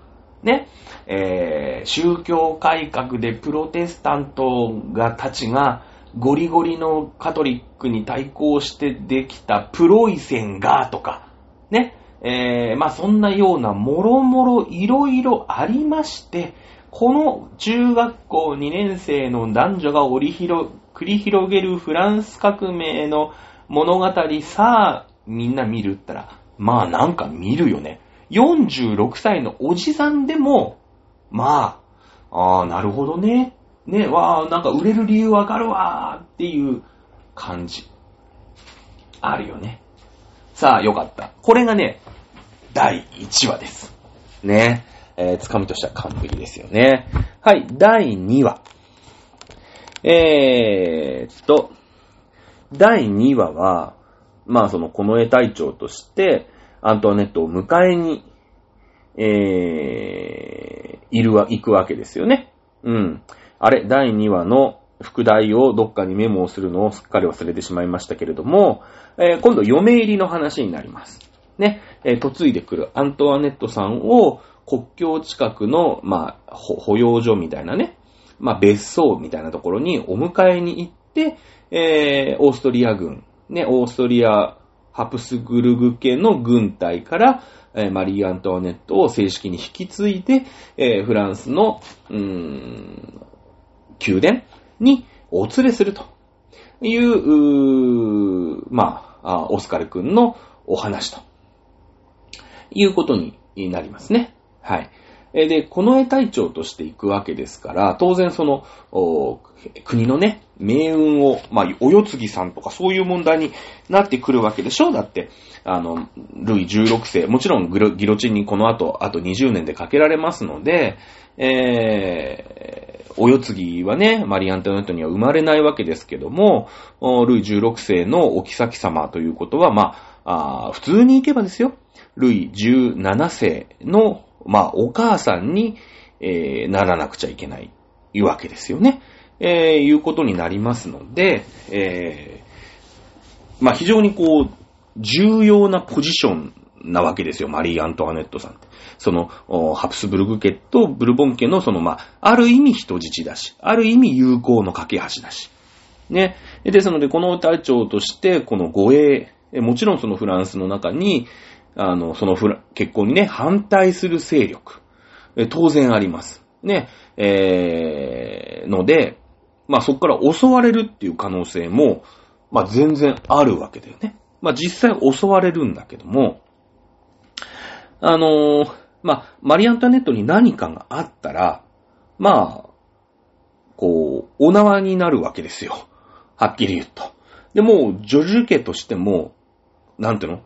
ね、えー、宗教改革でプロテスタントがたちがゴリゴリのカトリックに対抗してできたプロイセンがとか、ね、えー、まあそんなようなもろもろいろいろありまして、この中学校2年生の男女が折り広繰り広げるフランス革命の物語さあみんな見るったら、まあなんか見るよね。46歳のおじさんでも、まあ、ああ、なるほどね。ね、わあ、なんか売れる理由わかるわーっていう感じ。あるよね。さあ、よかった。これがね、第1話です。ね。えー、つかみとしては完璧ですよね。はい、第2話。えーっと、第2話は、まあその、この絵隊長として、アントワネットを迎えに、えー、いるわ、行くわけですよね。うん。あれ、第2話の副題をどっかにメモをするのをすっかり忘れてしまいましたけれども、えー、今度嫁入りの話になります。ね、えー、嫁いでくるアントワネットさんを国境近くの、まあ、保養所みたいなね、まあ、別荘みたいなところにお迎えに行って、えー、オーストリア軍、ね、オーストリアハプスグルグ家の軍隊から、えー、マリー・アントワネットを正式に引き継いで、えー、フランスの、うーん、宮殿にお連れするという、うまあ、オスカル君のお話ということになりますね。はい。で、この絵隊長として行くわけですから、当然その、国のね、命運を、まあ、お世継ぎさんとかそういう問題になってくるわけでしょう。だって、あの、ルイ16世、もちろんギロチンにこの後、あと20年でかけられますので、えー、お世継ぎはね、マリ・アントネットには生まれないわけですけども、ルイ16世のお妃様ということは、まあ、あ普通に行けばですよ、ルイ17世のまあ、お母さんに、えー、ならなくちゃいけない、いうわけですよね。えー、いうことになりますので、えー、まあ、非常にこう、重要なポジションなわけですよ、マリー・アントワネットさんって。その、ハプスブルグ家とブルボン家のその、まあ、ある意味人質だし、ある意味友好の架け橋だし。ね。ですので、この隊長として、この護衛、もちろんそのフランスの中に、あの、その結婚にね、反対する勢力、当然あります。ね、えー、ので、まあそこから襲われるっていう可能性も、まあ全然あるわけだよね。まあ実際襲われるんだけども、あのー、まあ、マリアンタネットに何かがあったら、まあ、こう、お縄になるわけですよ。はっきり言うと。で、もジョジュ家としても、なんていうの？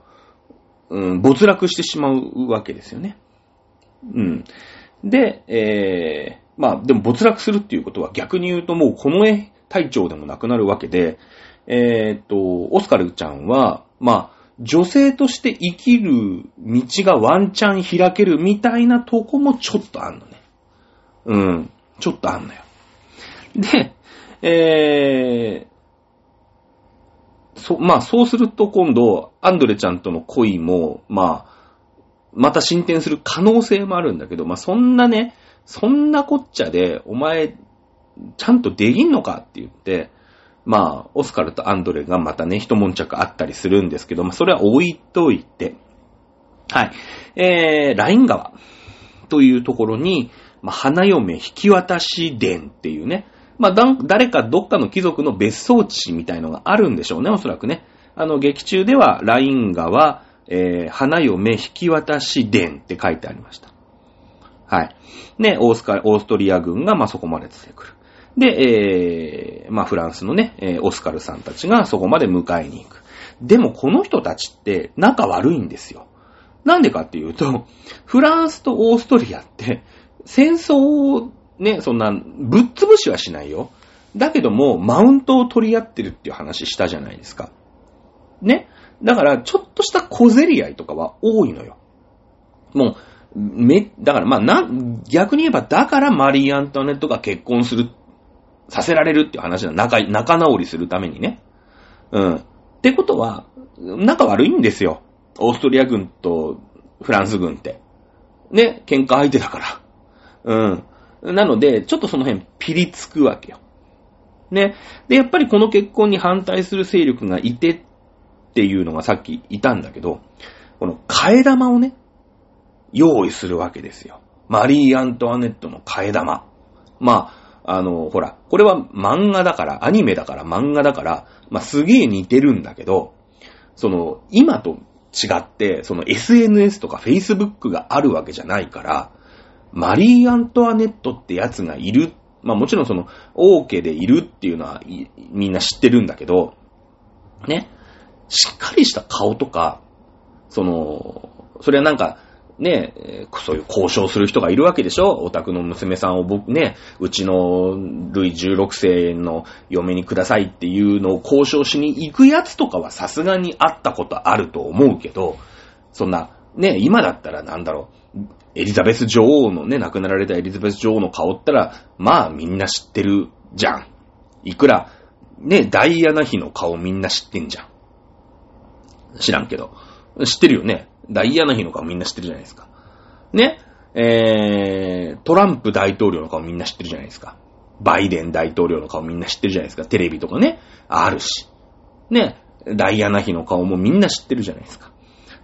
うん、没落してしまうわけですよね。うん。で、えー、まあ、でも没落するっていうことは逆に言うともうこの絵隊長でもなくなるわけで、えー、っと、オスカルちゃんは、まあ、女性として生きる道がワンチャン開けるみたいなとこもちょっとあんのね。うん。ちょっとあんのよ。で、えそ、まあそうすると今度、アンドレちゃんとの恋も、まあ、また進展する可能性もあるんだけど、まあそんなね、そんなこっちゃで、お前、ちゃんとできんのかって言って、まあ、オスカルとアンドレがまたね、一悶着あったりするんですけど、まあそれは置いといて、はい。えー、ライン川というところに、まあ、花嫁引き渡し殿っていうね、まあ、誰かどっかの貴族の別荘地みたいのがあるんでしょうね、おそらくね。あの、劇中では、ライン川、えー、花嫁引き渡し殿って書いてありました。はい。ね、オースカ、オーストリア軍が、まあ、そこまで出てくる。で、えー、まあ、フランスのね、えー、オスカルさんたちがそこまで迎えに行く。でも、この人たちって仲悪いんですよ。なんでかっていうと、フランスとオーストリアって、戦争ね、そんな、ぶっ潰しはしないよ。だけども、マウントを取り合ってるっていう話したじゃないですか。ね？だから、ちょっとした小競り合いとかは多いのよ。もう、め、だから、まあ、な、逆に言えば、だからマリー・アントワネットが結婚する、させられるっていう話だ。仲、仲直りするためにね。うん。ってことは、仲悪いんですよ。オーストリア軍とフランス軍って。ね、喧嘩相手だから。うん。なので、ちょっとその辺ピリつくわけよ。ね。で、やっぱりこの結婚に反対する勢力がいてっていうのがさっきいたんだけど、この替え玉をね、用意するわけですよ。マリー・アントワネットの替え玉。まあ、あの、ほら、これは漫画だから、アニメだから漫画だから、まあ、すげえ似てるんだけど、その、今と違って、その SNS とか Facebook があるわけじゃないから、マリー・アントワネットってやつがいる。まあもちろんその、王家でいるっていうのはみんな知ってるんだけど、ね。しっかりした顔とか、その、それはなんか、ね、そういう交渉する人がいるわけでしょ？お宅の娘さんを僕ね、うちのルイ16世の嫁にくださいっていうのを交渉しに行くやつとかはさすがにあったことあると思うけど、そんな、ね、今だったらなんだろう、エリザベス女王のね、亡くなられたエリザベス女王の顔ったら、まあみんな知ってるじゃん。いくら、ね、ダイアナ妃の顔みんな知ってんじゃん。知らんけど。知ってるよね。ダイアナ妃の顔みんな知ってるじゃないですか。ね。えー、トランプ大統領の顔みんな知ってるじゃないですか。バイデン大統領の顔みんな知ってるじゃないですか。テレビとかね。あるし。ね。ダイアナ妃の顔もみんな知ってるじゃないですか。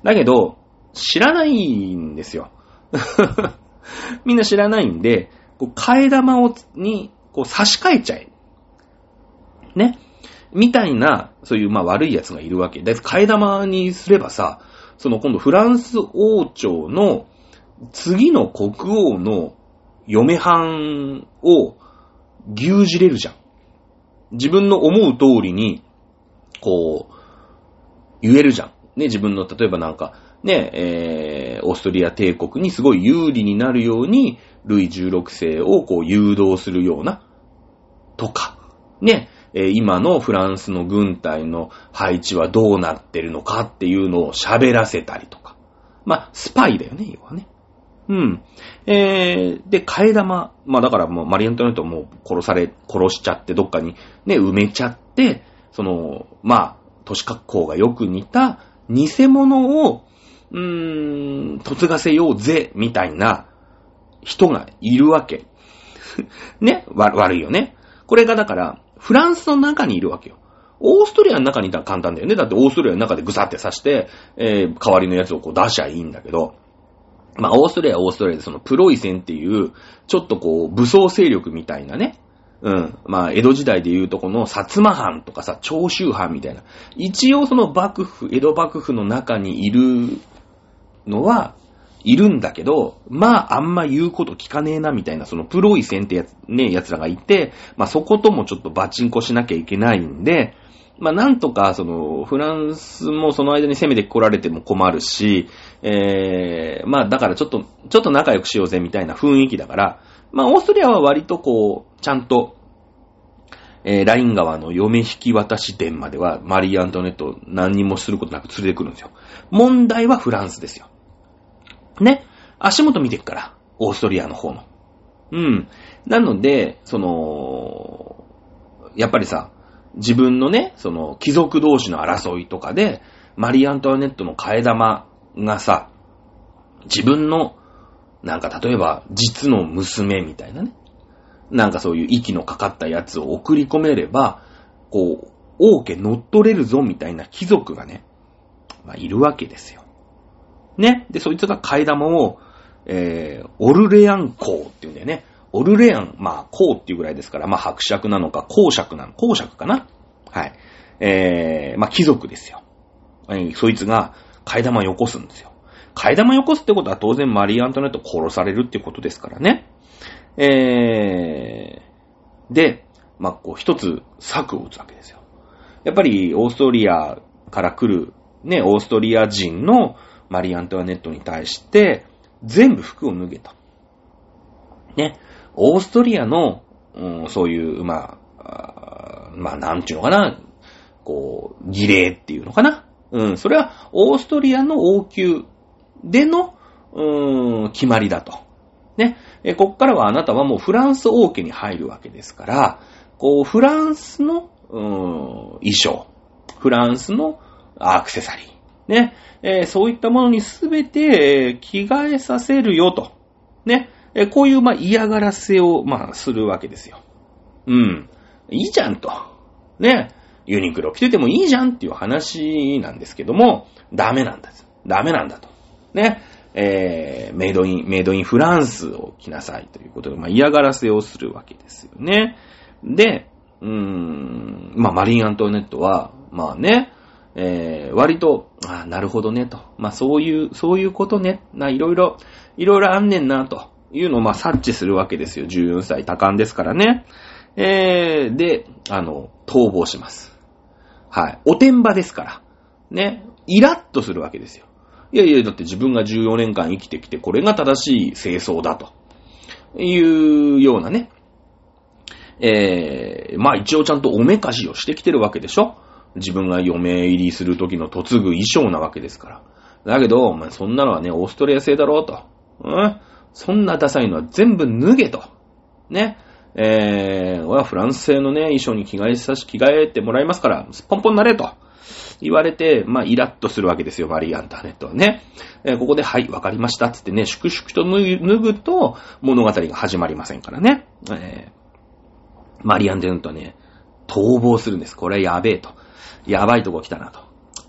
だけど、知らないんですよ。みんな知らないんで、こう、替え玉を、に、こう、差し替えちゃえ。ね。みたいな、そういう、まあ、悪い奴がいるわけ。だ替え玉にすればさ、その今度フランス王朝の次の国王の嫁はんを牛耳れるじゃん。自分の思う通りに、こう、言えるじゃん。ね、自分の、例えばなんか、ね、えー、オーストリア帝国にすごい有利になるように、ルイ16世をこう誘導するような、とか、ね、えー、今のフランスの軍隊の配置はどうなってるのかっていうのを喋らせたりとか。まあ、スパイだよね、要はね。うん。えー、で、替え玉。まあだからもうマリアントネットも殺され、殺しちゃってどっかにね、埋めちゃって、その、まあ、都市格好がよく似た偽物を、うーん、嫁がせようぜ、みたいな人がいるわけ。ねわ悪いよね。これがだから、フランスの中にいるわけよ。オーストリアの中にいたら簡単だよね。だってオーストリアの中でぐさって刺して、えー、代わりのやつをこう出しゃいいんだけど、まあ、オーストリアはオーストリアでそのプロイセンっていう、ちょっとこう、武装勢力みたいなね、うん。まあ、江戸時代で言うとこの薩摩藩とかさ、長州藩みたいな。一応その幕府、江戸幕府の中にいるのは、いるんだけど、まあ、あんま言うこと聞かねえな、みたいな、そのプロイセンってやつ、ね、奴らがいて、まあ、そこともちょっとバチンコしなきゃいけないんで、まあ、なんとか、その、フランスもその間に攻めて来られても困るし、えー、まあ、だからちょっと、ちょっと仲良くしようぜ、みたいな雰囲気だから、まあ、オーストリアは割とこう、ちゃんと、えー、ライン川の嫁引き渡し殿までは、マリー・アントネット何にもすることなく連れてくるんですよ。問題はフランスですよ。ね。足元見てくから、オーストリアの方の。うん。なので、その、やっぱりさ、自分のね、その、貴族同士の争いとかで、マリー・アントワネットの替え玉がさ、自分のなんか例えば、実の娘みたいなね。なんかそういう息のかかったやつを送り込めれば、こう、王家乗っ取れるぞみたいな貴族がね、まあ、いるわけですよ。ね。で、そいつが替え玉を、えー、オルレアン公って言うんだよね。オルレアン、まあ、公っていうぐらいですから、まあ、伯爵なのか、公爵なの、公爵かなはい。えー、まあ、貴族ですよ。そいつが替え玉をよこすんですよ。替え玉よこすってことは当然マリー・アントネット殺されるってことですからね。えー、で、まあ、こう一つ策を打つわけですよ。やっぱりオーストリアから来るね、オーストリア人のマリー・アントワネットに対して全部服を脱げと。ね、オーストリアの、うん、そういう、まあ、まあ、なんちゅうのかな、こう、儀礼っていうのかな。うん、それはオーストリアの王宮での、うーん、決まりだと。ね。え、こっからはあなたはもうフランス王家に入るわけですから、こう、フランスの、うーん、衣装、フランスのアクセサリー、ね。えー、そういったものにすべて、えー、着替えさせるよと。ね。えー、こういう、まあ、嫌がらせを、まあ、するわけですよ。うん。いいじゃんと。ね。ユニクロ着ててもいいじゃんっていう話なんですけども、ダメなんです。ダメなんだと。ね、えー、メイドイン、メイドインフランスを着なさいということで、まあ、嫌がらせをするわけですよね。で、うーん、まあ、マリー・アントネットは、まあね、えー、割と、あなるほどね、と。まあ、そういう、そういうことね。な、いろいろ、いろいろあんねんな、というのを、まあ、察知するわけですよ。14歳多感ですからね。えー、で、あの、逃亡します。はい。おてんばですから。ね。イラッとするわけですよ。いやいや、だって自分が14年間生きてきて、これが正しい清掃だと。いうようなね。えー、まあ一応ちゃんとおめかしをしてきてるわけでしょ自分が嫁入りする時の嫁ぐ衣装なわけですから。だけど、お前そんなのはね、オーストリア製だろうと。うん？そんなダサいのは全部脱げと。ね？えー、俺はフランス製のね、衣装に着替えさし、着替えてもらいますから、すっぽんぽんなれと。言われて、まあ、イラッとするわけですよ、マリー・アンターネットはね。えー、ここで、はい、わかりました、つってね、粛々と脱ぐと、物語が始まりませんからね。えー、マリー・アンターネットはね、逃亡するんです。これはやべえと。やばいとこ来たなと。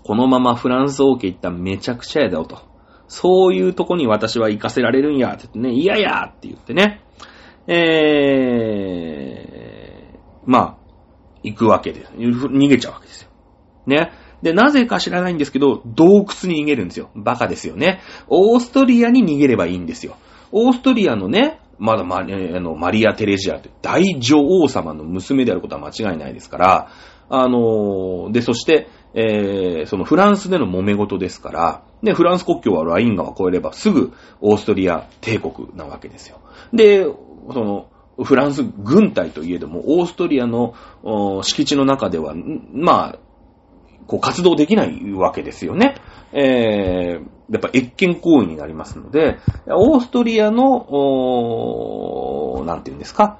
このままフランス王家行ったらめちゃくちゃやだよと。そういうとこに私は行かせられるんや、って言ってね、いややって言ってね。えー、まあ、行くわけです。逃げちゃうわけですよ。ね。で、なぜか知らないんですけど、洞窟に逃げるんですよ。バカですよね。オーストリアに逃げればいいんですよ。オーストリアのね、まだマリあのマリア・テレジアという大女王様の娘であることは間違いないですから、あのー、で、そして、えー、そのフランスでの揉め事ですから、ね、フランス国境はライン川越えればすぐオーストリア帝国なわけですよ。で、その、フランス軍隊といえども、オーストリアの敷地の中では、まあ、こう活動できないわけですよね。えー、やっぱ越権行為になりますので、オーストリアの、なんていうんですか、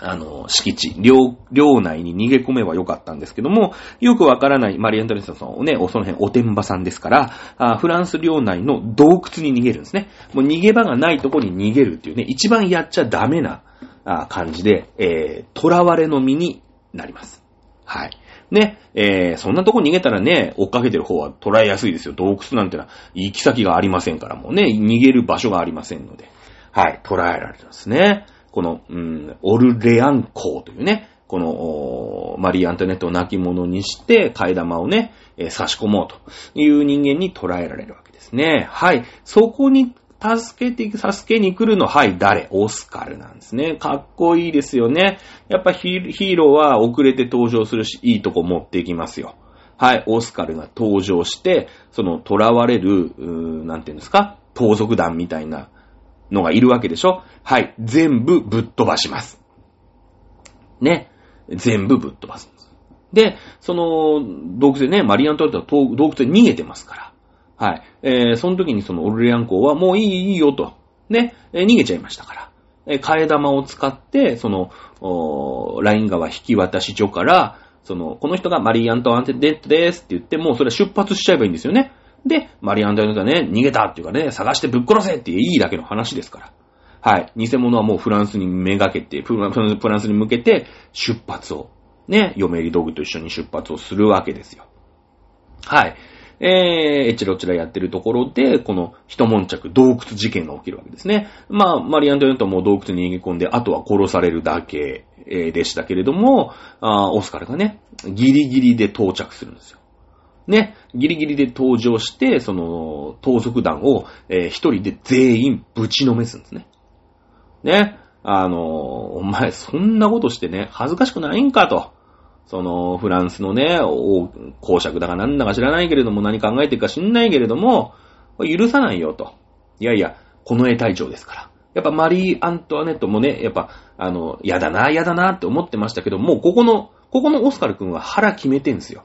あの、敷地、領、領内に逃げ込めばよかったんですけども、よくわからないマリアントレスさんをね、その辺おてんばさんですから、フランス領内の洞窟に逃げるんですね。もう逃げ場がないとこに逃げるっていうね、一番やっちゃダメなあ感じで、えー、囚われの身になります。はい。ね、えー、そんなとこ逃げたらね、追っかけてる方は捉えやすいですよ。洞窟なんてのは行き先がありませんからもうね、逃げる場所がありませんので。はい、捉えられてますね。この、うん、オルレアン公というね、この、マリー・アントネットを亡き者にして、替え玉をね、えー、差し込もうという人間に捉えられるわけですね。はい。そこに助けて、助けに来るの、はい、誰？オスカルなんですね。かっこいいですよね。やっぱヒーローは遅れて登場するし、いいとこ持っていきますよ。はい、オスカルが登場して、その、囚われる、うーなんていうんですか、盗賊団みたいなのがいるわけでしょ？はい。全部ぶっ飛ばします。ね。全部ぶっ飛ばすで。その、洞窟でね、マリアントレットは洞窟で逃げてますから。はい。えー、その時にそのオルレアン公はもういい、いいよと。ね、えー、逃げちゃいましたから。えー、替え玉を使って、その、ライン川引き渡し所から、その、この人がマリ・アントワンテデッドですって言って、もうそれは出発しちゃえばいいんですよね。で、マリアンダイがね、逃げたっていうかね、探してぶっ殺せっていいだけの話ですから。はい。偽物はもうフランスにめがけて、フランスに向けて出発を、ね、嫁入り道具と一緒に出発をするわけですよ。はい。えー、えちろちらやってるところで、この一悶着洞窟事件が起きるわけですね。まあ、マリアントヨントも洞窟に逃げ込んで、あとは殺されるだけ、え、でしたけれども、あオスカルがね、ギリギリで到着するんですよ。ね、ギリギリで登場して、その、盗賊団を、えー、一人で全員ぶちのめすんですね。ね、あの、お前そんなことしてね、恥ずかしくないんかと。その、フランスのね、公爵だかなんだか知らないけれども、何考えてるか知んないけれども、許さないよと。いやいや、この絵隊長ですから。やっぱマリー・アントワネットもね、やっぱ、あの、やだな、やだなって思ってましたけど、もうここの、ここのオスカル君は腹決めてんすよ。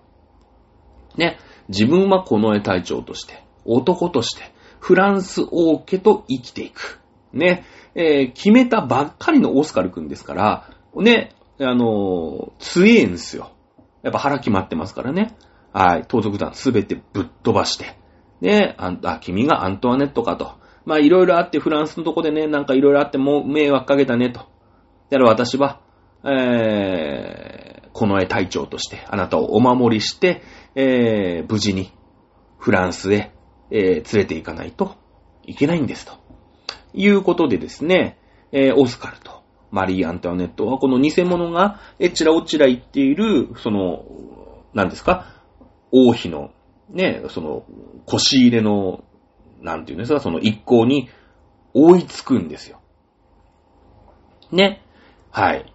ね、自分はこの絵隊長として、男として、フランス王家と生きていく。ね、えー、決めたばっかりのオスカル君ですから、ね、あのー、強えんすよ。やっぱ腹決まってますからね。はい、盗賊団すべてぶっ飛ばして。ね、あ、あ、君がアントワネットかと。まあ、いろいろあって、フランスのとこでね、なんかいろいろあってもう迷惑かけたねと。だから私は、えー、この絵隊長として、あなたをお守りして、えー、無事にフランスへ、えー、連れて行かないといけないんですと。いうことでですね、えー、オスカルとマリー・アントワネットはこの偽物がえちらおちら言っている、その、何ですか、王妃の、ね、その、腰入れの、なんていうんですか、その一行に追いつくんですよ。ね。はい。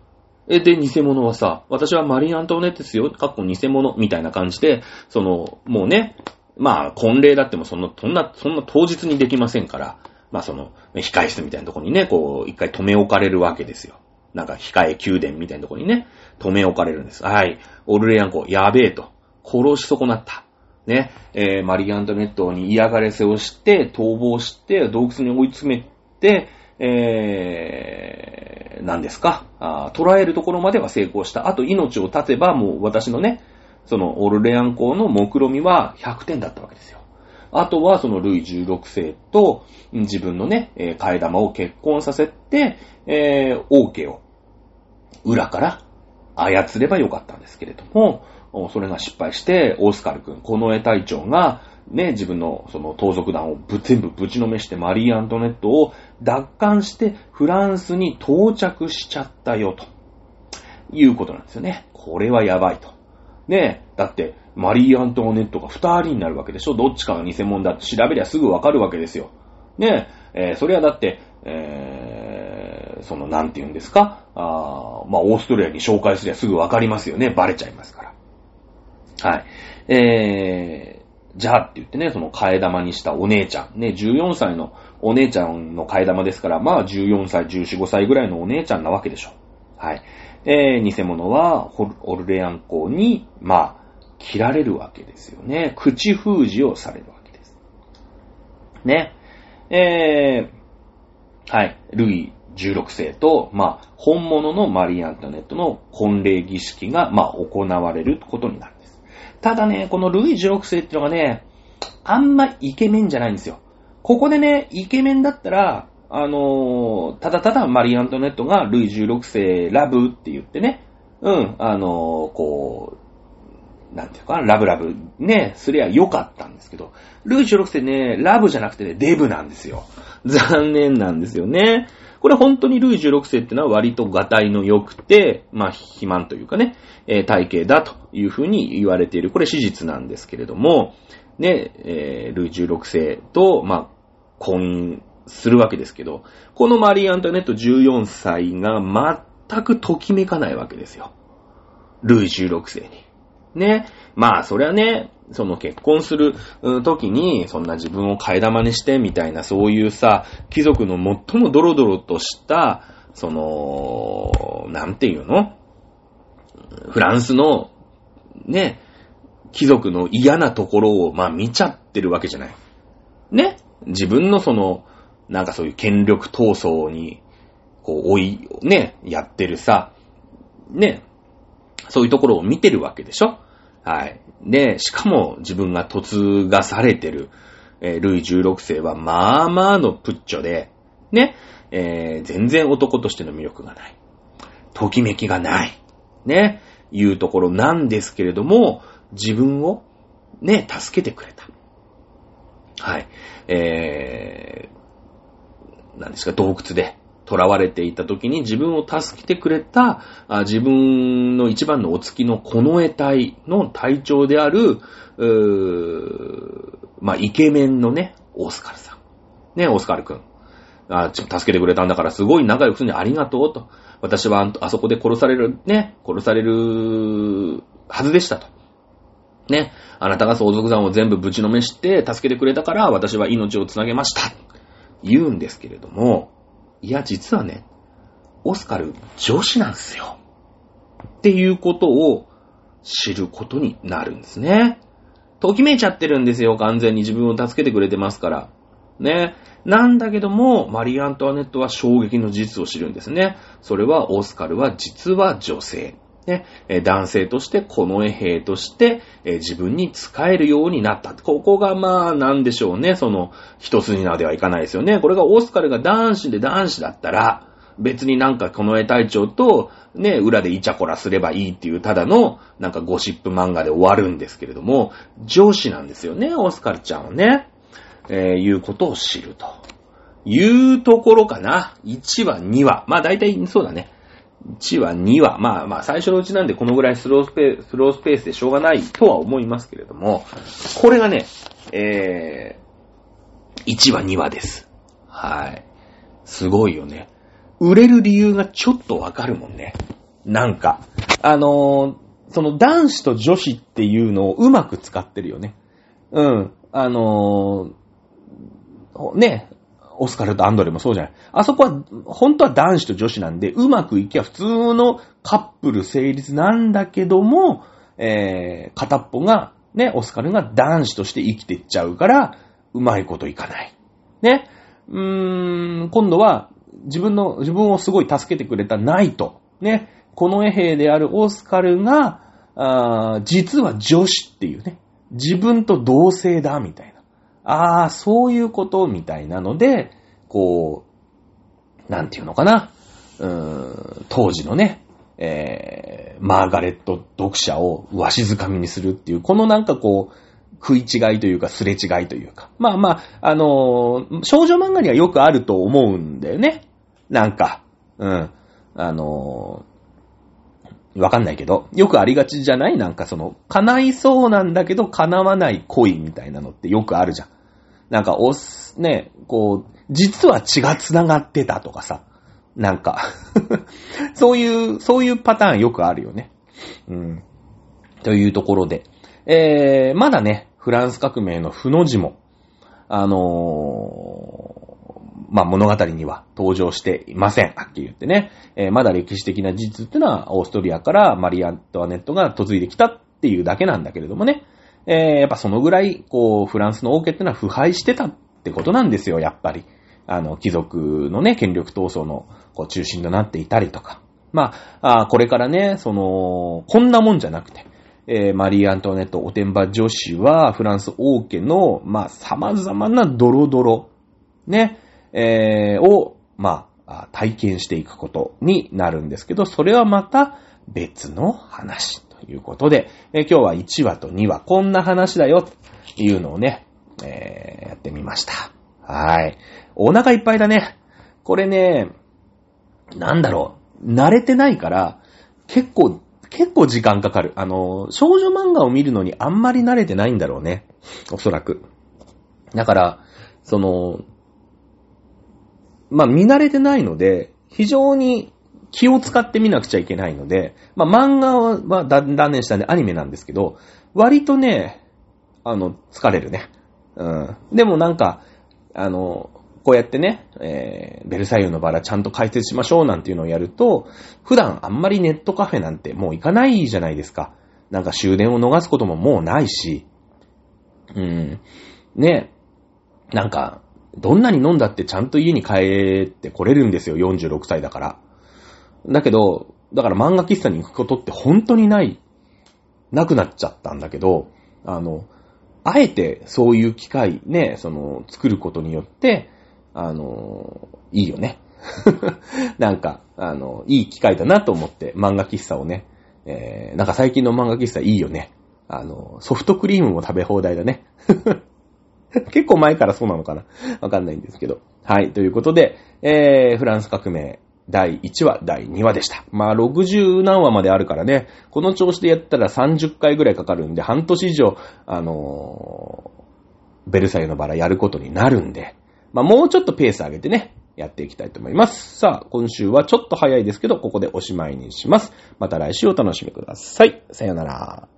え、で、偽物はさ、私はマリー・アントネットですよ、かっこ偽物、みたいな感じで、その、もうね、まあ、婚礼だってもそんな、そんな、そんな当日にできませんから、まあその、控室みたいなとこにね、こう、一回止め置かれるわけですよ。なんか、控え宮殿みたいなとこにね、止め置かれるんです。はい。オルレアン公、やべえと。殺し損なった。ね、えー、マリー・アントネットに嫌がらせをして、逃亡して、洞窟に追い詰めて、えー、何ですか？あ捕らえるところまでは成功した。あと命を絶てば、もう私のね、そのオルレアン公の目論みは100点だったわけですよ。あとはそのルイ16世と自分のね、替え玉を結婚させて、えー、王家を裏から操ればよかったんですけれども、それが失敗して、オスカル君、この絵隊長が、ね、自分のその盗賊団を全部ぶちのめしてマリー・アントネットを奪還してフランスに到着しちゃったよ、ということなんですよね。これはやばいと。ねえだって、マリー・アントネットが二人になるわけでしょどっちかが偽物だって調べりゃすぐわかるわけですよ。ねえー、それはだって、えー、その、なんて言うんですか？あまあ、オーストリアに紹介すりゃすぐわかりますよね。バレちゃいますから。はい。えー、じゃあって言ってね、その替え玉にしたお姉ちゃん。ね、14歳のお姉ちゃんの替え玉ですから、まあ、14歳、14、5歳ぐらいのお姉ちゃんなわけでしょ。はい。えー、偽物はホル、オルレアン公に、まあ、切られるわけですよね。口封じをされるわけです。ね。えー、はい。ルイ16世と、まあ、本物のマリー・アントネットの婚礼儀式が、まあ、行われることになる。ただね、このルイ16世っていうのがね、あんまイケメンじゃないんですよ。ここでね、イケメンだったら、あのー、ただただマリー・アントネットがルイ16世ラブって言ってね、うん、あのー、こう、なんていうかラブラブ、ね、すりゃよかったんですけど、ルイ16世ね、ラブじゃなくてね、デブなんですよ。残念なんですよね。これ本当にルイ16世ってのは割とガタイの良くて、まあ、肥満というかね、えー、体型だというふうに言われている。これ史実なんですけれども、ね、えー、ルイ16世と、まあ、婚するわけですけど、このマリー・アントネット14歳が全くときめかないわけですよ。ルイ16世に。ね。まあ、それはね、その結婚する時に、そんな自分を替え玉にしてみたいな、そういうさ、貴族の最もドロドロとした、その、なんていうの？フランスの、ね、貴族の嫌なところを、まあ見ちゃってるわけじゃない。ね？自分のその、なんかそういう権力闘争に、こう、追い、ね、やってるさ、ね、そういうところを見てるわけでしょ？はい。で、しかも自分が嫁がされてる、えー、ルイ16世は、まあまあのプッチョで、ね、えー、全然男としての魅力がない。ときめきがない。ね、いうところなんですけれども、自分を、ね、助けてくれた。はい。え何ですか、洞窟で囚われていた時に自分を助けてくれた、自分の一番のお付きの近衛隊の隊長である、まあ、イケメンのね、オスカルさん。ね、オスカルくん。あ、助けてくれたんだからすごい仲良くするにありがとうと。私はあそこで殺される、ね、殺されるはずでしたと。ね、あなたが相続山を全部ぶちのめして助けてくれたから私は命をつなげました。言うんですけれども、いや、実はね、オスカル女子なんですよ。っていうことを知ることになるんですね。ときめいちゃってるんですよ、完全に自分を助けてくれてますから。ね。なんだけども、マリー・アントワネットは衝撃の事実を知るんですね。それは、オスカルは実は女性。ね、男性として近衛兵として、自分に使えるようになった。ここがまあ、なんでしょうね。その、一筋縄ではいかないですよね。これがオスカルが男子で男子だったら、別になんか近衛隊長と、ね、裏でイチャコラすればいいっていう、ただの、なんかゴシップ漫画で終わるんですけれども、上司なんですよね、オスカルちゃんはね。えー、いうことを知ると。いうところかな。1話、2話。まあ大体そうだね。1話、2話。まあまあ、最初のうちなんでこのぐらいスロースペース、スロースペースでしょうがないとは思いますけれども、これがね、えー、1話、2話です。はい。すごいよね。売れる理由がちょっとわかるもんね。なんか、あのー、その男子と女子っていうのをうまく使ってるよね。うん。あのー、ね、オスカルとアンドレもそうじゃない。あそこは、本当は男子と女子なんで、うまくいきゃ普通のカップル成立なんだけども、えー、片っぽが、ね、オスカルが男子として生きてっちゃうから、うまいこといかない。ね。うーん、今度は、自分の、自分をすごい助けてくれたナイト。ね。この衛兵であるオスカルが、あ実は女子っていうね。自分と同性だ、みたいな。ああ、そういうことみたいなので、こう、なんていうのかな。うーん、当時のね、えー、マーガレット読者をわしづかみにするっていう、このなんかこう、食い違いというか、すれ違いというか。まあまあ、あのー、少女漫画にはよくあると思うんだよね。なんか、うん。あのー、わかんないけど、よくありがちじゃない？なんかその、叶いそうなんだけど叶わない恋みたいなのってよくあるじゃん。なんか、おす、ね、こう、実は血が繋がってたとかさ。なんか そういう、そういうパターンよくあるよね。うん。というところで。えー、まだね、フランス革命の負の字も、あのー、まあ、物語には登場していません。はっきり言ってね。えー、まだ歴史的な事実ってのは、オーストリアからマリアントワネットが嫁いできたっていうだけなんだけれどもね。えー、やっぱそのぐらい、こう、フランスの王家ってのは腐敗してたってことなんですよ、やっぱり。あの、貴族のね、権力闘争のこう中心となっていたりとか。まあ、あこれからね、その、こんなもんじゃなくて、えー、マリー・アントワネット・おてんば女子は、フランス王家の、まあ、様々なドロドロ、ね、えー、を、まあ、体験していくことになるんですけど、それはまた別の話いうことで、え、今日は1話と2話、こんな話だよ、というのをね、えー、やってみました。はい。お腹いっぱいだね。これね、なんだろう、慣れてないから、結構結構時間かかる。あの、少女漫画を見るのにあんまり慣れてないんだろうね。おそらく。だから、その、まあ、見慣れてないので、非常に気を使って見なくちゃいけないので、まあ、漫画は断念したんでアニメなんですけど、割とね、あの、疲れるね。うん。でもなんか、あの、こうやってね、えー、ベルサイユのバラちゃんと解説しましょうなんていうのをやると、普段あんまりネットカフェなんてもう行かないじゃないですか。なんか終電を逃すことももうないし、うん、ね、なんか、どんなに飲んだってちゃんと家に帰って来れるんですよ、46歳だから。だけど、だから漫画喫茶に行くことって本当にない、なくなっちゃったんだけど、あの、あえてそういう機会ね、その、作ることによって、あの、いいよね。なんか、あの、いい機会だなと思って漫画喫茶をね、えー、なんか最近の漫画喫茶いいよね。あの、ソフトクリームも食べ放題だね。結構前からそうなのかなわかんないんですけど。はい。ということで、えー、フランス革命第1話、第2話でした。まあ、60何話まであるからね、この調子でやったら30回ぐらいかかるんで、半年以上、あのー、ベルサイユのバラやることになるんで、まあ、もうちょっとペース上げてね、やっていきたいと思います。さあ、今週はちょっと早いですけど、ここでおしまいにします。また来週お楽しみください。さよなら。